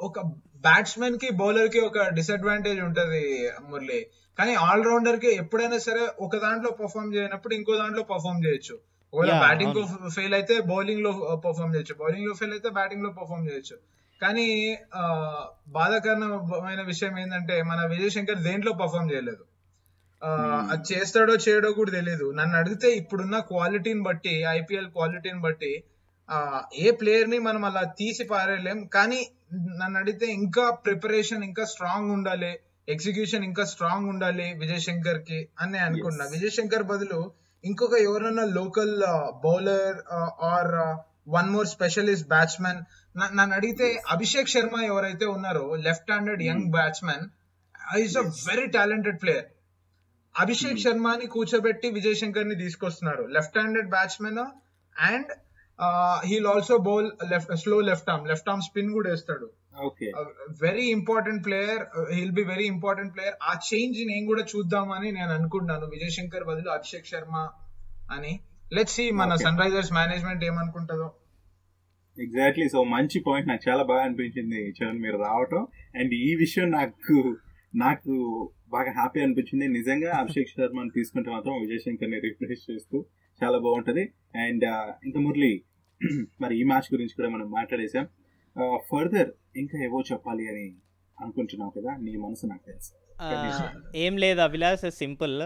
ఒక బ్యాట్స్మెన్కి బౌలర్కి ఒక డిసడ్వాంటేజ్ ఉంటది మురళి. కానీ ఆల్ రౌండర్కి ఎప్పుడైనా సరే ఒక దాంట్లో పర్ఫామ్ చేయనప్పుడు ఇంకో దాంట్లో పర్ఫామ్ చేయొచ్చు. ఒకవేళ బ్యాటింగ్లో. ఫెయిల్ అయితే బౌలింగ్లో పర్ఫామ్ చేయొచ్చు. బౌలింగ్లో ఫెయిల్ అయితే బ్యాటింగ్లో పర్ఫామ్ చేయొచ్చు. కానీ ఆ, బాధాకరమైన విషయం ఏంటంటే మన విజయ్ శంకర్ దేంట్లో పర్ఫామ్ చేయలేదు. అది చేస్తాడో చేయడో కూడా తెలియదు నన్ను అడిగితే ఇప్పుడున్న క్వాలిటీని బట్టి ఐపీఎల్ క్వాలిటీని బట్టి ఆ, ఏ ప్లేయర్ని మనం అలా తీసి పారేయలేం. కానీ నన్ను అడిగితే ఇంకా ప్రిపరేషన్ ఇంకా స్ట్రాంగ్ ఉండాలి ఎగ్జిక్యూషన్ ఇంకా స్ట్రాంగ్ ఉండాలి విజయ్ శంకర్కి అని నేను అనుకున్నా. విజయ్ శంకర్ బదులు ఇంకొక ఎవరైనా local bowler or one more specialist batsmen. నన్ను అడిగితే అభిషేక్ శర్మ ఎవరైతే ఉన్నారో left handed young batsmen is a very talented player. Abhishek శర్మని కూర్చోబెట్టి విజయ్ శంకర్ని తీసుకొస్తున్నారు left handed batsmen and he'll also bowl left slow left arm left arm spin కూడా వేస్తాడు. Okay very important player he'll be very important player ఆ change నేను కూడా చూద్దామని నేను అనుకుంటున్నాను. విజయ్ శంకర్ బదులు అభిషేక్ శర్మ అని. లెట్ సి మన. సన్ రైజర్స్ మేనేజ్మెంట్ ఏమనుకుంటుందో. ఎగ్జాక్ట్లీ సో మంచి పాయింట్ నాకు చాలా బాగా అనిపించింది చరణ్ మీరు రావటం. అండ్ ఈ విషయం నాకు నాకు బాగా హ్యాపీ అనిపించింది. నిజంగా అభిషేక్ శర్మని తీసుకుంటే మాత్రం విజయ్ శంకర్ని రిప్లేస్ చేస్తూ చాలా బాగుంటది. అండ్ ఇంకా మురళి మరి ఈ మ్యాచ్ గురించి కూడా మనం మాట్లాడేసాం ఫర్దర్ ఇంకా ఏవో చెప్పాలి అని అనుకుంటున్నావు కదా? నీ మనసు నాకు తెలుసు. ఏం లేదు Abhilash simple.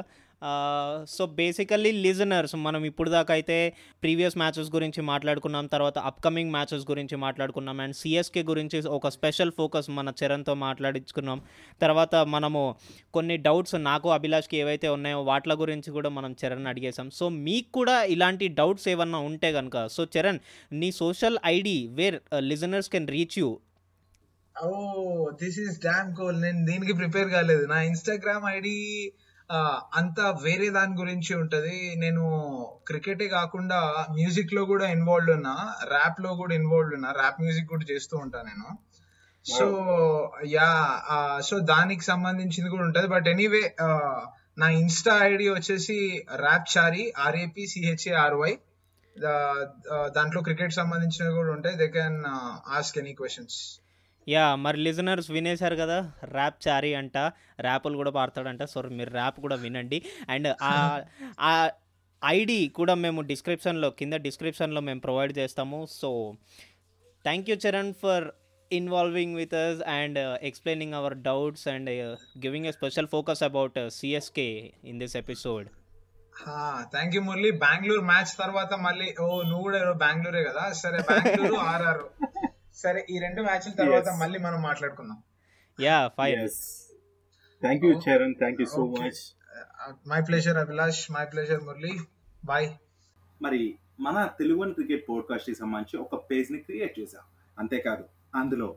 So basically listeners మనం ఇప్పుడు దాకా అయితే ప్రీవియస్ మ్యాచెస్ గురించి మాట్లాడుకున్నాం తర్వాత అప్కమింగ్ మ్యాచెస్ గురించి మాట్లాడుకున్నాం అండ్ సిఎస్కే గురించి ఒక స్పెషల్ ఫోకస్ మన చరణ్తో మాట్లాడించుకున్నాం. తర్వాత మనము కొన్ని డౌట్స్ నాకు అభిలాష్కి ఏవైతే ఉన్నాయో వాటి గురించి కూడా మనం చరణ్ అడిగేసాం సో మీకు కూడా ఇలాంటి డౌట్స్ ఏమన్నా ఉంటే కనుక సో చరణ్ నీ social ID where listeners can reach you oh this is డామ్ కోల్ నేను దీనికి ప్రిపేర్ కాలేదు. నా ఇన్స్టాగ్రామ్ ఐడి అంతా వేరే దాని గురించి ఉంటది. నేను క్రికెటే కాకుండా మ్యూజిక్లో కూడా ఇన్వాల్వ్ ఉన్నా ర్యాప్లో కూడా ఇన్వాల్వ్ ఉన్నా ర్యాప్ మ్యూజిక్ కూడా చేస్తూ ఉంటా నేను. సో యా సో దానికి సంబంధించింది కూడా ఉంటది. బట్ ఎనీవే నా ఇన్స్టా ఐడి వచ్చేసి ర్యాప్ చారి ఆర్ఏపి సిహెచ్ఏఆర్వై దాంట్లో క్రికెట్ సంబంధించినవి కూడా ఉంటాయి. They can ask any questions yeah మరి లిజనర్స్ వినేశారు కదా ర్యాప్ చారీ అంట ర్యాపులు కూడా పాడతాడంట సో మీరు ర్యాప్ కూడా వినండి. అండ్ ఆ ఐడి కూడా మేము డిస్క్రిప్షన్లో కింద డిస్క్రిప్షన్లో మేము ప్రొవైడ్ చేస్తాము. So thank you Charan for involving with us and explaining our doubts and giving a special focus about CSK in this episode thank you Murali Bengaluru match తర్వాత మళ్ళీ ఓ నువ్వు కూడా బెంగళూరే కదా? సరే బెంగళూరు ఆర్ఆర్. సరే ఈ రెండు మ్యాచ్ల తర్వాత మళ్ళీ మనం మాట్లాడుకుందాం. Yeah fine. Thank you Charan thank you so much my pleasure Abhilash my pleasure Murali bye మరి మన తెలుగు క్రికెట్ పోడ్కాస్ట్కి సంబంధించి ఒక పేజ్ని క్రియేట్ చేశాం. అంతేకాదు అందులో